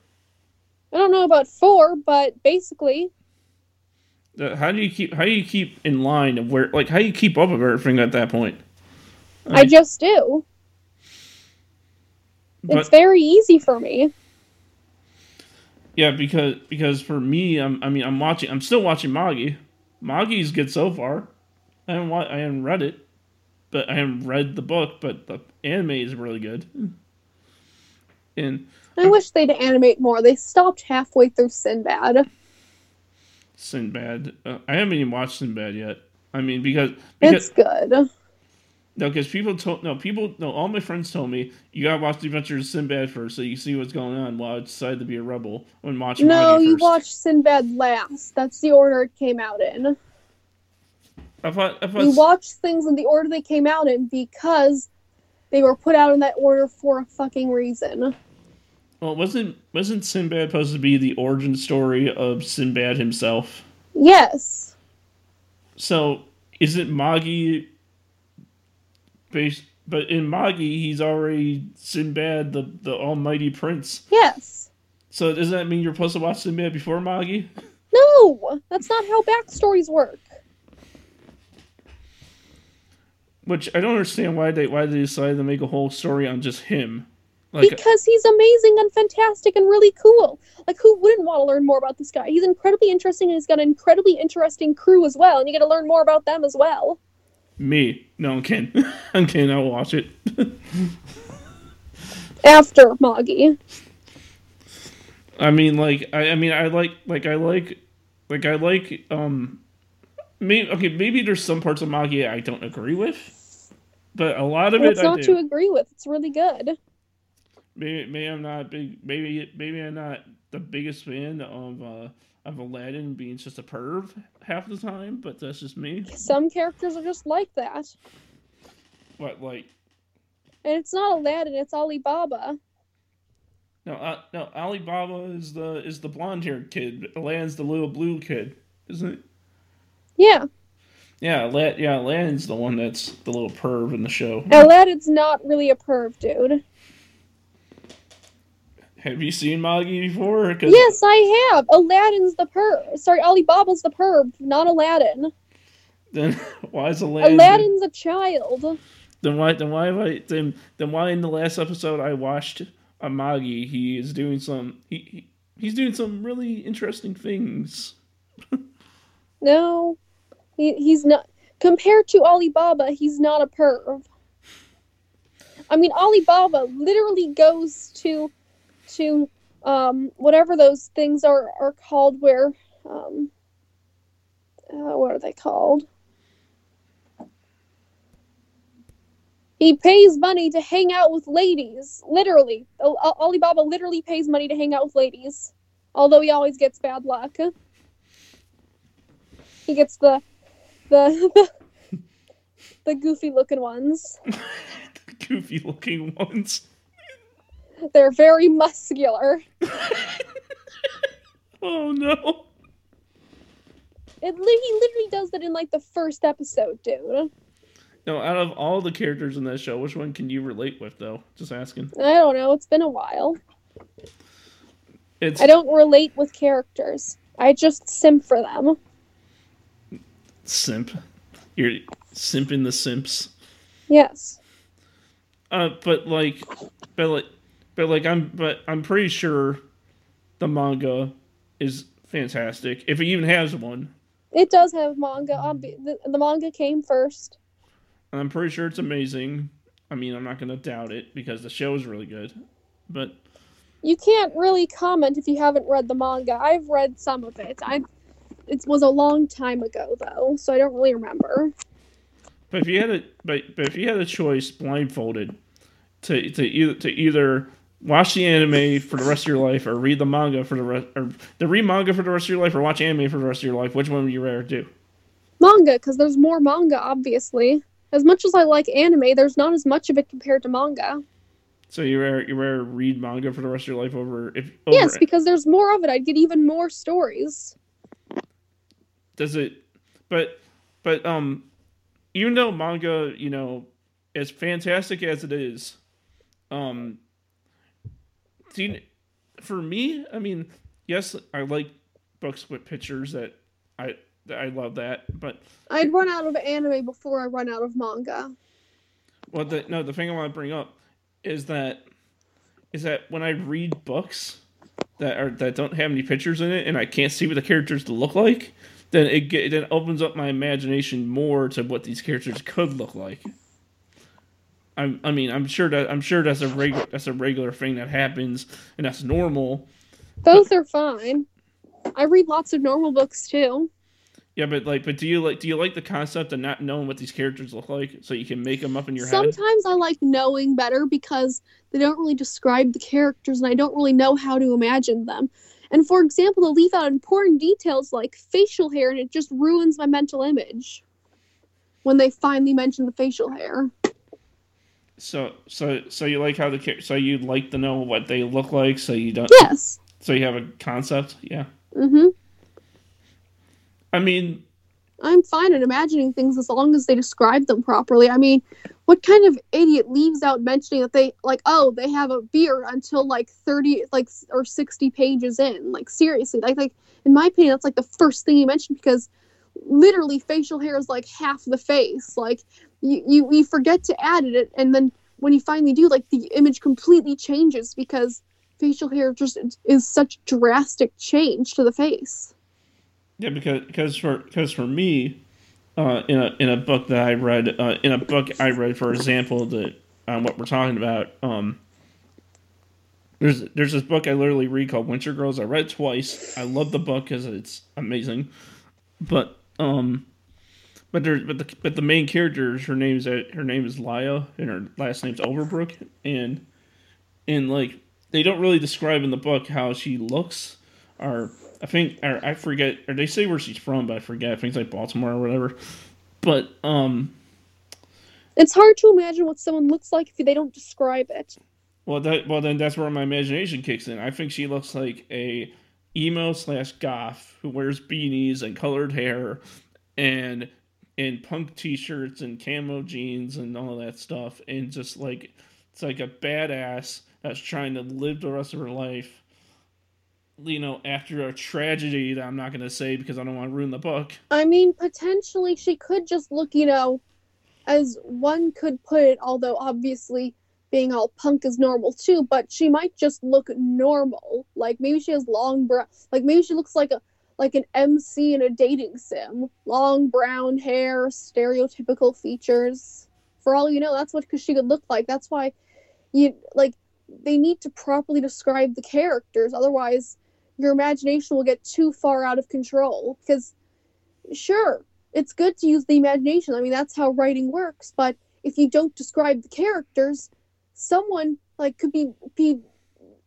I don't know about four, but basically, Uh, How do you keep how do you keep in line of where like how do you keep up with everything at that point? I just do. it's very easy for me. yeah, because because for me, I'm I mean I'm watching I'm still watching Magi. Magi's good so far. I haven't wa- I haven't read it, but I haven't read the book. But the anime is really good. And I wish they'd animate more. They stopped halfway through Sinbad. Sinbad. Uh, I haven't even watched Sinbad yet. I mean, because because It's good. no, because people told no people no all my friends told me you gotta watch the Adventures of Sinbad first so you see what's going on while I decided to be a rebel when watching. No, you watched Sinbad last. That's the order it came out in. I thought I thought You watched things in the order they came out in because they were put out in that order for a fucking reason. Well wasn't wasn't Sinbad supposed to be the origin story of Sinbad himself? Yes. So isn't Magi based? But in Magi, he's already Sinbad, the the Almighty Prince. Yes. So doesn't that mean you're supposed to watch Sinbad before Magi? No, that's not how backstories work. Which I don't understand why they why they decided to make a whole story on just him. Like because he's amazing and fantastic and really cool. Like, who wouldn't want to learn more about this guy? He's incredibly interesting and he's got an incredibly interesting crew as well, and you get to learn more about them as well. me, no, I'm kidding. [laughs] I'm kidding. I'll watch it. [laughs] After Magi. I mean, like, I, I mean, I like, like, I like, like, I like, um, maybe okay, maybe there's some parts of Magi I don't agree with, but a lot of What's it I not to agree with? It's really good. Maybe, maybe I'm not big. Maybe, maybe I'm not the biggest fan of uh of Aladdin being just a perv half the time, but that's just me. Some characters are just like that. What, like, And it's not Aladdin, it's Alibaba. no, uh, no, Alibaba is the is the blonde haired kid. Aladdin's the little blue kid, isn't it? Yeah. Yeah, Alad- yeah, Aladdin's the one that's the little perv in the show. Aladdin's not really a perv, dude. Have you seen Magi before? Yes, I have. Aladdin's the perv. Sorry, Alibaba's the perv, not Aladdin. Then [laughs] why is Aladdin? Aladdin's a child. Then why? Then why? Have I, then then why in the last episode I watched a Magi? He is doing some. He, he he's doing some really interesting things. [laughs] No, he, he's not. Compared to Alibaba, he's not a perv. I mean, Alibaba literally goes to to um, whatever those things are are called. Where um, uh, what are they called? He pays money to hang out with ladies. Literally, Al- Al- Alibaba literally pays money to hang out with ladies. Although he always gets bad luck. He gets the the [laughs] the goofy looking ones. [laughs] The goofy looking ones. They're very muscular. [laughs] Oh no. It li- he literally does that in like the first episode, dude. No, out of all the characters in that show, which one can you relate with though? Just asking. I don't know. It's been a while. It's I don't relate with characters. I just simp for them. simp. You're simping the simps. Yes. Uh, but like, but like, but like, I'm, but I'm pretty sure the manga is fantastic. If it even has one, It does have manga. The, the manga came first. and I'm pretty sure it's amazing. I mean, I'm not gonna doubt it because the show is really good. But You can't really comment if you haven't read the manga. I've read some of it. I it was a long time ago though, so I don't really remember. but if you had a but but if you had a choice, blindfolded, to to either to either watch the anime for the rest of your life or read the manga for the rest or to read manga for the rest of your life or watch anime for the rest of your life, which one would you rather do? Manga, because there's more manga, obviously. As much as I like anime, there's not as much of it compared to manga. So you rather you rather read manga for the rest of your life over if over, Yes, because there's more of it. I'd get even more stories. does it but but um even though manga you know as fantastic as it is um do you, for me i mean yes i like books with pictures that i i love that but I'd run out of anime before I run out of manga. well the no the thing i want to bring up is that is that when i read books that are that don't have any pictures in it and i can't see what the characters look like then it get, then opens up my imagination more to what these characters could look like I'm, I mean, I'm sure that I'm sure that's a regular that's a regular thing that happens, and that's normal. Both are fine. I read lots of normal books too. Yeah, but like, but do you like do you like the concept of not knowing what these characters look like, so you can make them up in your head? Sometimes I like knowing better because they don't really describe the characters and I don't really know how to imagine them. And for example, they leave out important details like facial hair and it just ruins my mental image when they finally mention the facial hair. So, so, so you like how the so you'd like to know what they look like, so you don't. Yes. So you have a concept, yeah. Mhm. I mean, I'm fine at imagining things as long as they describe them properly. I mean, what kind of idiot leaves out mentioning that they like oh they have a beard until like 30 like or 60 pages in? Like seriously, like like in my opinion that's like the first thing you mentioned because literally facial hair is like half the face. Like you you, you forget to add it and then when you finally do like the image completely changes because facial hair just is such drastic change to the face. yeah, because because for because for me, uh, in a in a book that I read, uh, in a book I read, for example, that on what we're talking about, um, there's there's this book I literally read called Winter Girls. I read twice. I love the book because it's amazing, but um, but there's but the but the main characters, her name's her name is Laya, and her last name's Overbrook, and and like they don't really describe in the book how she looks, or I think or I forget, or they say where she's from, but I forget. I think it's like Baltimore or whatever. But um, It's hard to imagine what someone looks like if they don't describe it. Well, that well then that's where my imagination kicks in. I think she looks like a emo slash goth who wears beanies and colored hair, and and punk t-shirts and camo jeans and all that stuff, and just like it's like a badass that's trying to live the rest of her life. You know, after a tragedy that I'm not going to say because I don't want to ruin the book. I mean, potentially she could just look, you know, as one could put it, although obviously being all punk is normal too, but she might just look normal. Like maybe she has long brown like maybe she looks like a like an MC in a dating sim. Long brown hair, stereotypical features. For all you know, that's what could look like. That's why you like they need to properly describe the characters, otherwise your imagination will get too far out of control. Because sure, it's good to use the imagination. I mean, that's how writing works. But if you don't describe the characters, someone like could be be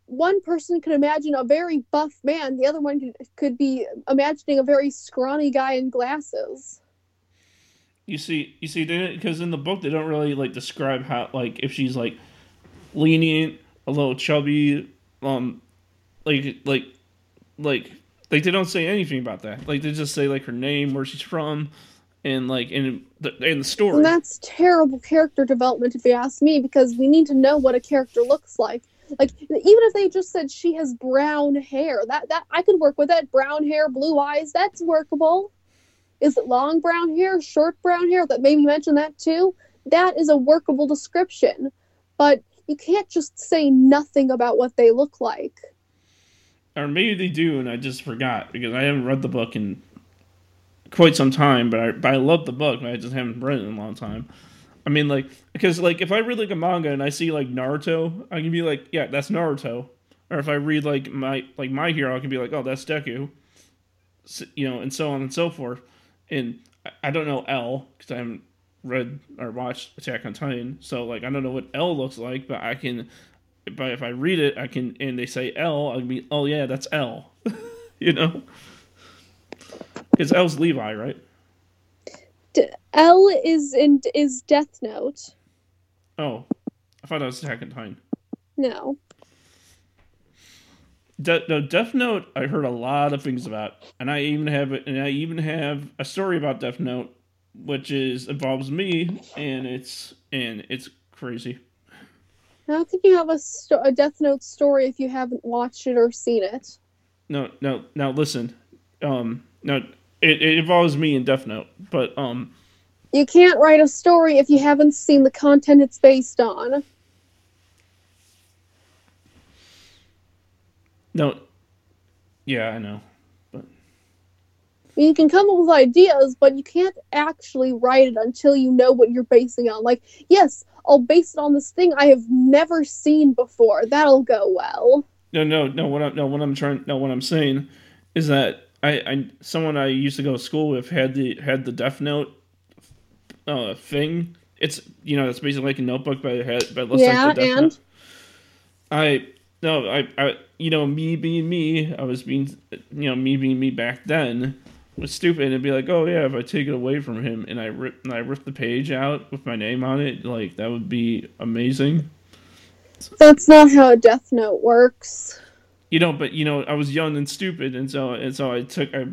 one person could imagine a very buff man, the other one could, could be imagining a very scrawny guy in glasses. You see, you see, because in the book they don't really like describe how, like, if she's like lenient, a little chubby, um, like, like, like, like they don't say anything about that. Like they just say like her name, where she's from, and like in the in the story. And that's terrible character development, if you ask me, because we need to know what a character looks like. Like even if they just said she has brown hair, that that I could work with that. Brown hair, blue eyes, that's workable. Is it long brown hair, short brown hair? That maybe mention that too. That is a workable description, but you can't just say nothing about what they look like. Or maybe they do, and I just forgot because I haven't read the book in quite some time. But I but I love the book, but I just haven't read it in a long time. I mean, like, because like if I read like a manga and I see like Naruto, I can be like, yeah, that's Naruto. Or if I read like my like my hero, I can be like, oh, that's Deku. So, you know, and so on and so forth. And I, don't know L because I haven't read or watched Attack on Titan, so like I don't know what L looks like, but I can. But if I read it, I can, and they say L, I can be, oh yeah, that's L. [laughs] you know, because L's Levi, right? L is in is Death Note. Oh, I thought that was Attack on Titan. No. De- no, Death Note. I heard a lot of things about, and I even have and I even have a story about Death Note, which is involves me, and it's and it's crazy. How could you have a, sto- a Death Note story if you haven't watched it or seen it? No, no. Now listen, um, no, it, it involves me in Death Note, but um, You can't write a story if you haven't seen the content it's based on. no, yeah, I know. But you can come up with ideas, but you can't actually write it until you know what you're basing on. Like, yes, I'll base it on this thing I have never seen before. That'll go well. No, no, no. What I'm no, what I'm trying, no, what I'm saying is that I, I someone I used to go to school with had the had the Death Note uh thing. It's you know it's basically like a notebook, but it had but it looks Yeah, like the Death and? Note. I no I I you know me being me, I was being you know me being me back then was stupid and be like, oh yeah, if I take it away from him and I rip and I rip the page out with my name on it, like that would be amazing. That's not how a Death Note works. You know but you know i was young and stupid and so and so i took i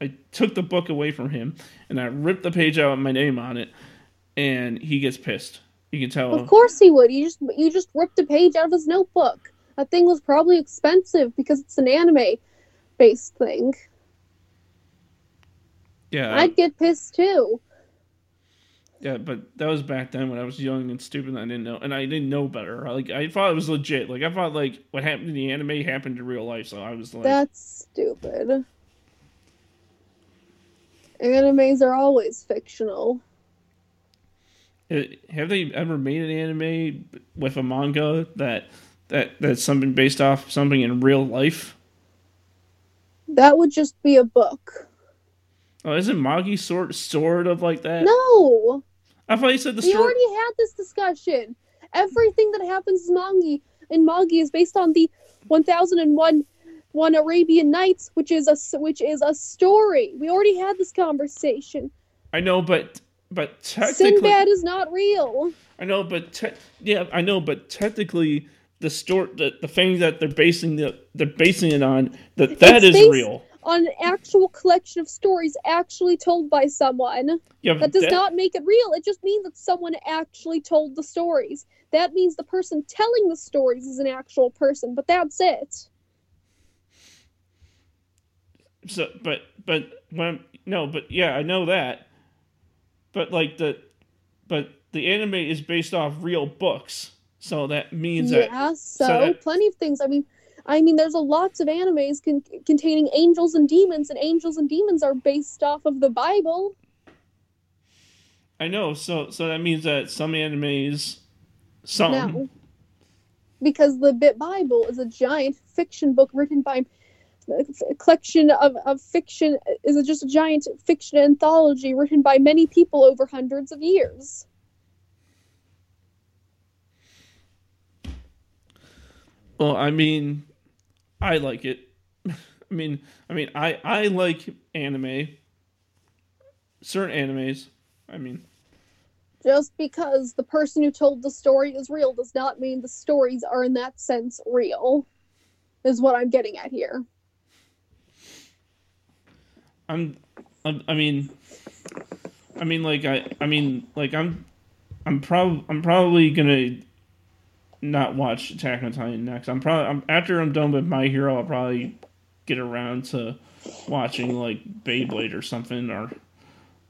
i took the book away from him and i ripped the page out with my name on it and he gets pissed you can tell Of course he would. You just you just ripped a page out of his notebook. That thing was probably expensive because it's an anime based thing. yeah I'd get pissed too. Yeah but that was back then when i was young and stupid and i didn't know and i didn't know better like i thought it was legit like i thought like what happened in the anime happened in real life so i was like That's stupid. Animes are always fictional. Uh, have they ever made an anime with a manga that that that's something based off something in real life That would just be a book. Oh isn't magi sort sort of like that No, i thought you said the story. we story already had this discussion. Everything that happens in manga in manga is based on the 1001 one Arabian Nights, which is a which is a story. We already had this conversation. I know, but but technically, Sinbad is not real. I know, but te- yeah, I know, but technically, the store, the, the thing that they're basing the they're basing it on, that that It's is based- real. On an actual collection of stories actually told by someone. Yeah, That does that- not make it real. It just means that someone actually told the stories. That means the person telling the stories is an actual person, but that's it. So, but but when no, but yeah, I know that. But like the, but the anime is based off real books, so that means that yeah, so, that- plenty of things. I mean, I mean, there's a lots of animes con- containing angels and demons, and angels and demons are based off of the Bible. I know. So so that means that some animes, some No, because the Bit Bible is a giant fiction book written by a collection of, of fiction is a, just a giant fiction anthology written by many people over hundreds of years. Well, I mean, I like it. [laughs] I mean, I mean, I I like anime. Certain animes. I mean, Just because the person who told the story is real does not mean the stories are in that sense real. Is what I'm getting at here. I'm, I'm I mean, I mean, like I, I mean, like I'm, I'm prob, I'm probably gonna not watch Attack on Titan next. I'm probably, I'm after I'm done with My Hero, I'll probably get around to watching like Beyblade or something or,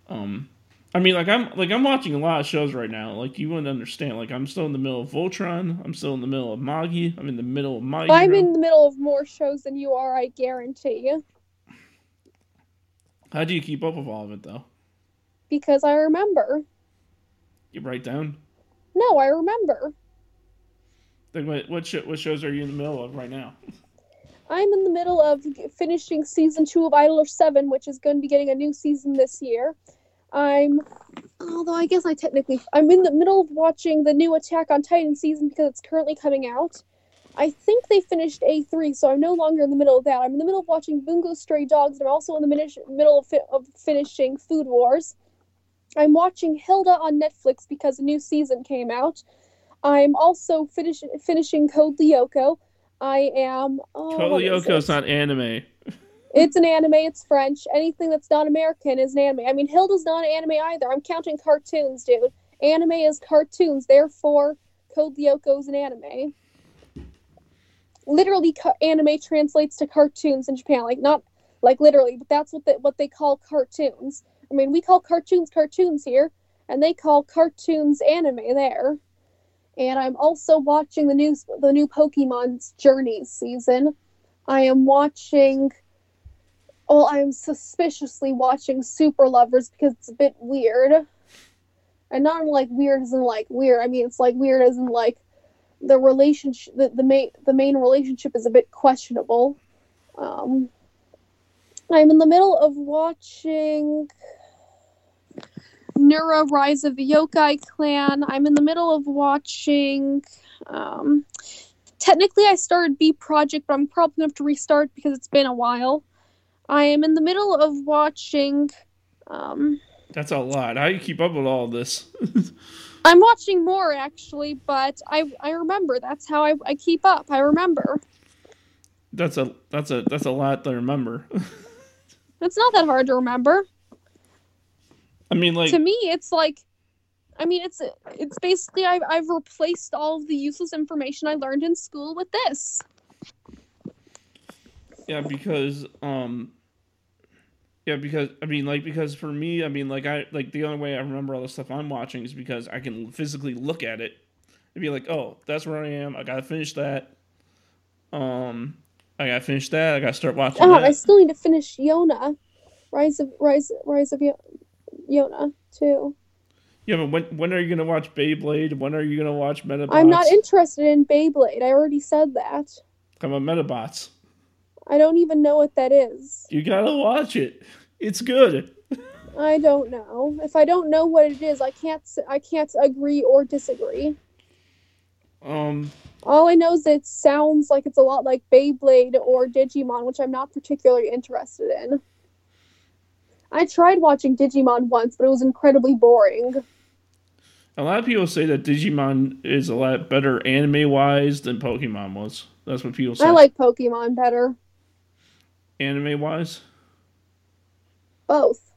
um. I mean, like I'm like I'm watching a lot of shows right now. Like you wouldn't understand. Like I'm still in the middle of Voltron. I'm still in the middle of Magi. I'm in the middle of My Hero. I'm in the middle of more shows than you are, I guarantee. you. How do you keep up with all of it though? Because I remember. You write down. No, I remember. Like what what, what shows are you in the middle of right now? I'm in the middle of finishing season two of IDOLiSH7, which is going to be getting a new season this year. I'm, although I guess I technically, I'm in the middle of watching the new Attack on Titan season because it's currently coming out. I think they finished A3, so I'm no longer in the middle of that. I'm in the middle of watching Bungo Stray Dogs, and I'm also in the mini- middle of, fi- of finishing Food Wars. I'm watching Hilda on Netflix because a new season came out. I'm also finish- finishing Code Lyoko. I am. Oh, Code Lyoko is not anime. It's an anime. It's French. Anything that's not American is an anime. I mean, Hilda's not an anime either. I'm counting cartoons, dude. Anime is cartoons. Therefore, Code Lyoko is an anime. Literally, ca- anime translates to cartoons in Japan. Like not like literally, but that's what they, what they call cartoons. I mean, we call cartoons cartoons here, and they call cartoons anime there. And I'm also watching the new the new Pokemon's Journey season. I am watching well, I'm suspiciously watching Super Lovers because it's a bit weird. And not like weird in like weird. I mean, it's like weird in like the relationship, the, the main the main relationship is a bit questionable. Um, I'm in the middle of watching Nura Rise of the Yokai Clan. I'm in the middle of watching. Um, technically, I started B Project, but I'm probably going to have to restart because it's been a while. I am in the middle of watching. Um, That's a lot. How do you keep up with all this? [laughs] I'm watching more actually, but I I remember. That's how I, I keep up. I remember. that's a that's a that's a lot to remember. [laughs] It's not that hard to remember. I mean, like to me it's like i mean it's it's basically I've, I've replaced all of the useless information i learned in school with this Yeah, because um yeah, because I mean like because for me, I mean like I like the only way I remember all the stuff I'm watching is because I can physically look at it and be like, "Oh, that's where I am. I got to finish that." Um I got to finish that. I got to start watching oh that. i still need to finish yona rise of rise rise of Yo- yona too Yeah, but when when are you going to watch Beyblade? When are you going to watch Medabots? i'm not interested in beyblade i already said that Come on, Medabots. i don't even know what that is You got to watch it. It's good. [laughs] i don't know if i don't know what it is i can't I can't agree or disagree Um all i know is it sounds like it's a lot like beyblade or digimon which i'm not particularly interested in I tried watching Digimon once, but it was incredibly boring. a lot of people say that Digimon is a lot better anime wise than Pokemon was. That's what people say. I like Pokemon better. anime wise. Both.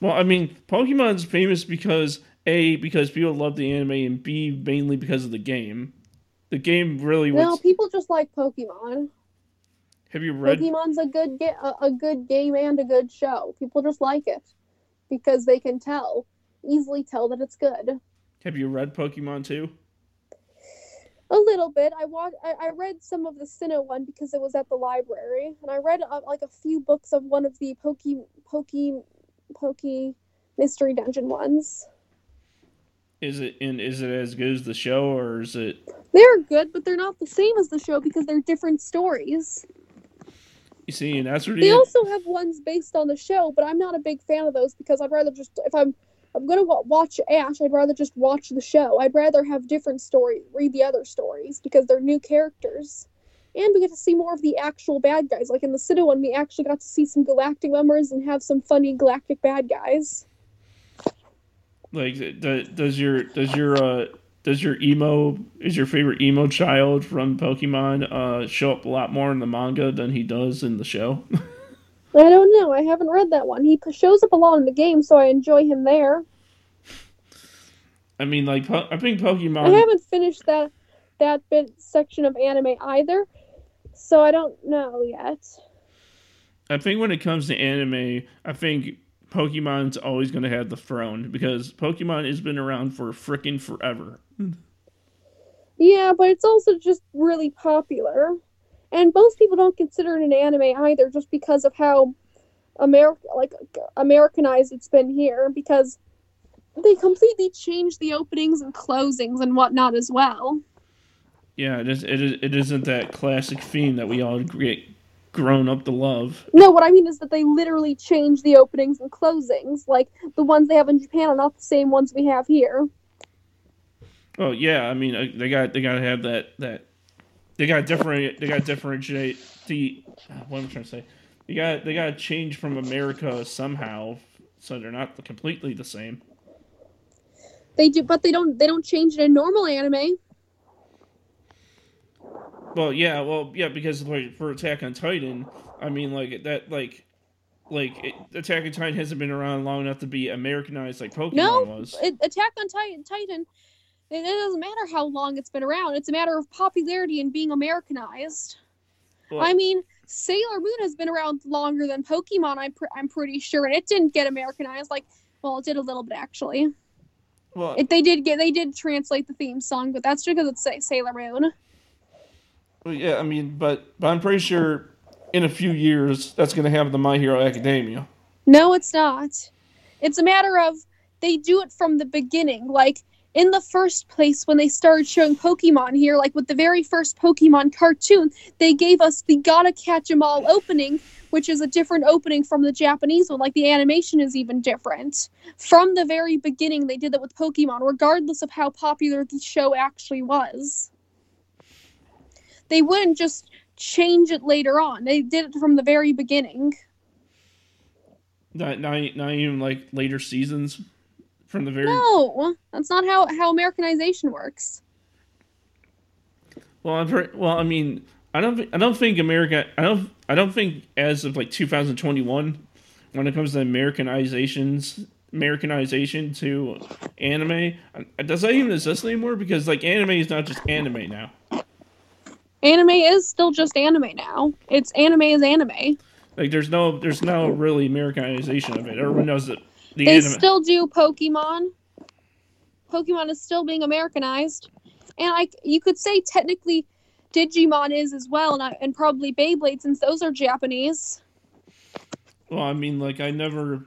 Well, I mean, Pokemon's famous because A, because people love the anime, and B, mainly because of the game. The game really was. No, people just like Pokemon. Have you read? Pokemon's a good ga- a, good game and a good show. People just like it because they can tell, easily tell that it's good. Have you read Pokemon too? A little bit. I watched. I, I read some of the Sinnoh one because it was at the library, and I read uh, like a few books of one of the Poke Poke Poke Mystery Dungeon ones. Is it in? Is it as good as the show, or is it? They're good, but they're not the same as the show because they're different stories. You see, and that's what They also have ones based on the show, but I'm not a big fan of those because I'd rather just if I'm I'm gonna watch Ash, I'd rather just watch the show. I'd rather have different story, read the other stories because they're new characters, and we get to see more of the actual bad guys. Like in the Sinnoh one, we actually got to see some galactic members and have some funny galactic bad guys. like does your does your uh does your emo is your favorite emo child from Pokemon uh show up a lot more in the manga than he does in the show? [laughs] I don't know. I haven't read that one. He shows up a lot in the game, so I enjoy him there. I mean, like I think Pokemon. I haven't finished that that bit section of anime either, so I don't know yet. I think when it comes to anime, I think Pokemon's always going to have the throne because Pokemon has been around for freaking forever. Yeah, but it's also just really popular. And most people don't consider it an anime either just because of how America like Americanized it's been here because they completely changed the openings and closings and whatnot as well. Yeah, it is. It, is, it isn't that classic theme that we all get grown up to love. No, what I mean is that they literally change the openings and closings. Like the ones they have in Japan are not the same ones we have here. Oh yeah, I mean uh, they got they got to have that that they got different they got to differentiate the what am I trying to say? You got they got to change from America somehow so they're not completely the same. They do, but they don't. They don't change it in normal anime. Well, yeah, well, yeah, because like for Attack on Titan, I mean, like that, like, like it, Attack on Titan hasn't been around long enough to be Americanized like Pokemon No, was. it, Attack on Titan. Titan. It, it doesn't matter how long it's been around. It's a matter of popularity and being Americanized. Well- I mean, Sailor Moon has been around longer than Pokemon. I'm pr- I'm pretty sure, and it didn't get Americanized. Like, well, it did a little bit actually. Well, It, they did get they did translate the theme song, but that's just because it's Sailor Moon. Yeah, I mean, but but I'm pretty sure in a few years that's going to happen to My Hero Academia. No, it's not. It's a matter of they do it from the beginning. Like in the first place when they started showing Pokemon here, like with the very first Pokemon cartoon, they gave us the Gotta Catch 'em All opening, which is a different opening from the Japanese one. Like the animation is even different. From the very beginning, they did that with Pokemon, regardless of how popular the show actually was. They wouldn't just change it later on. They did it from the very beginning. Not, not, not even like later seasons from the very. No, that's not how how Americanization works. Well, I've heard. Well, I mean, I don't. I don't think America. I don't. I don't think as of like 2021, when it comes to Americanizations, Americanization to anime, uh, does that even exist anymore? Because like anime is not just anime now. Anime is still just anime now. It's anime is anime. Like there's no. There's no really Americanization of it. Everyone knows that the They anime. still do Pokemon. Pokemon is still being Americanized, and I you could say technically Digimon is as well, and, I, and probably Beyblade since those are Japanese. Well, I mean, like I never,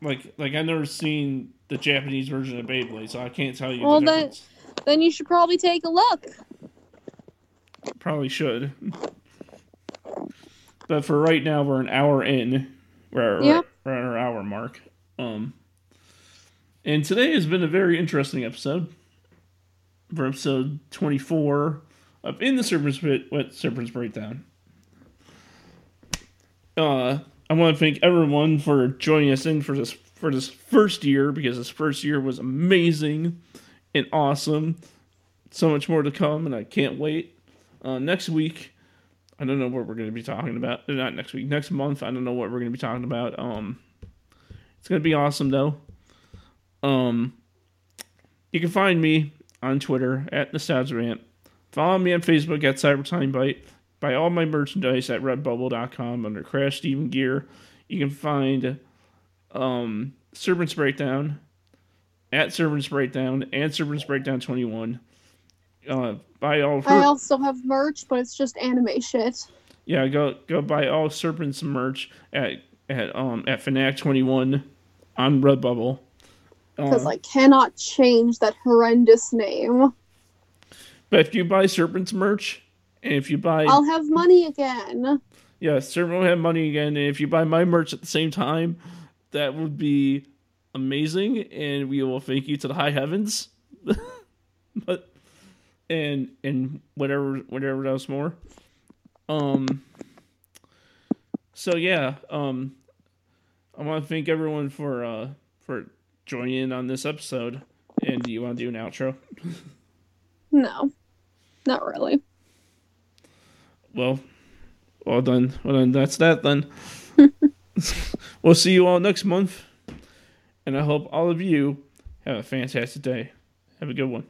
like like I never seen the Japanese version of Beyblade, so I can't tell you Well, the difference. Then you should probably take a look. Probably should. But for right now, we're an hour in. We're, we're at our hour mark. Um, and today has been a very interesting episode. For episode 24 of In the Serpent's Pit with Serpent's Breakdown. Uh, I want to thank everyone for joining us in for this for this first year because this first year was amazing and awesome. So much more to come, and I can't wait. Uh, next week, I don't know what we're going to be talking about. Uh, Not next week, next month. I don't know what we're going to be talking about. Um, it's going to be awesome though. Um, you can find me on Twitter at Nostalgia Rant. Follow me on Facebook at Cybertime Bite. Buy all my merchandise at Redbubble.com under Crash Steven Gear. You can find um, Serpent's Breakdown at Serpent's Breakdown and Serpent's Breakdown 21. Uh, buy all her- I also have merch, but it's just anime shit. yeah, go go buy all Serpents merch at at um at Fnac twenty one on Redbubble. Because Um, I cannot change that horrendous name. but if you buy Serpents merch, and if you buy I'll have money again. yeah, Serpent will have money again, and if you buy my merch at the same time, that would be amazing, and we will thank you to the high heavens. [laughs] but and and whatever whatever else more. Um. So yeah, um, I want to thank everyone for uh for joining in on this episode. And do you want to do an outro? No, not really. Well, well done. Well done. that's that then. [laughs] we'll see you all next month, and I hope all of you have a fantastic day. Have a good one.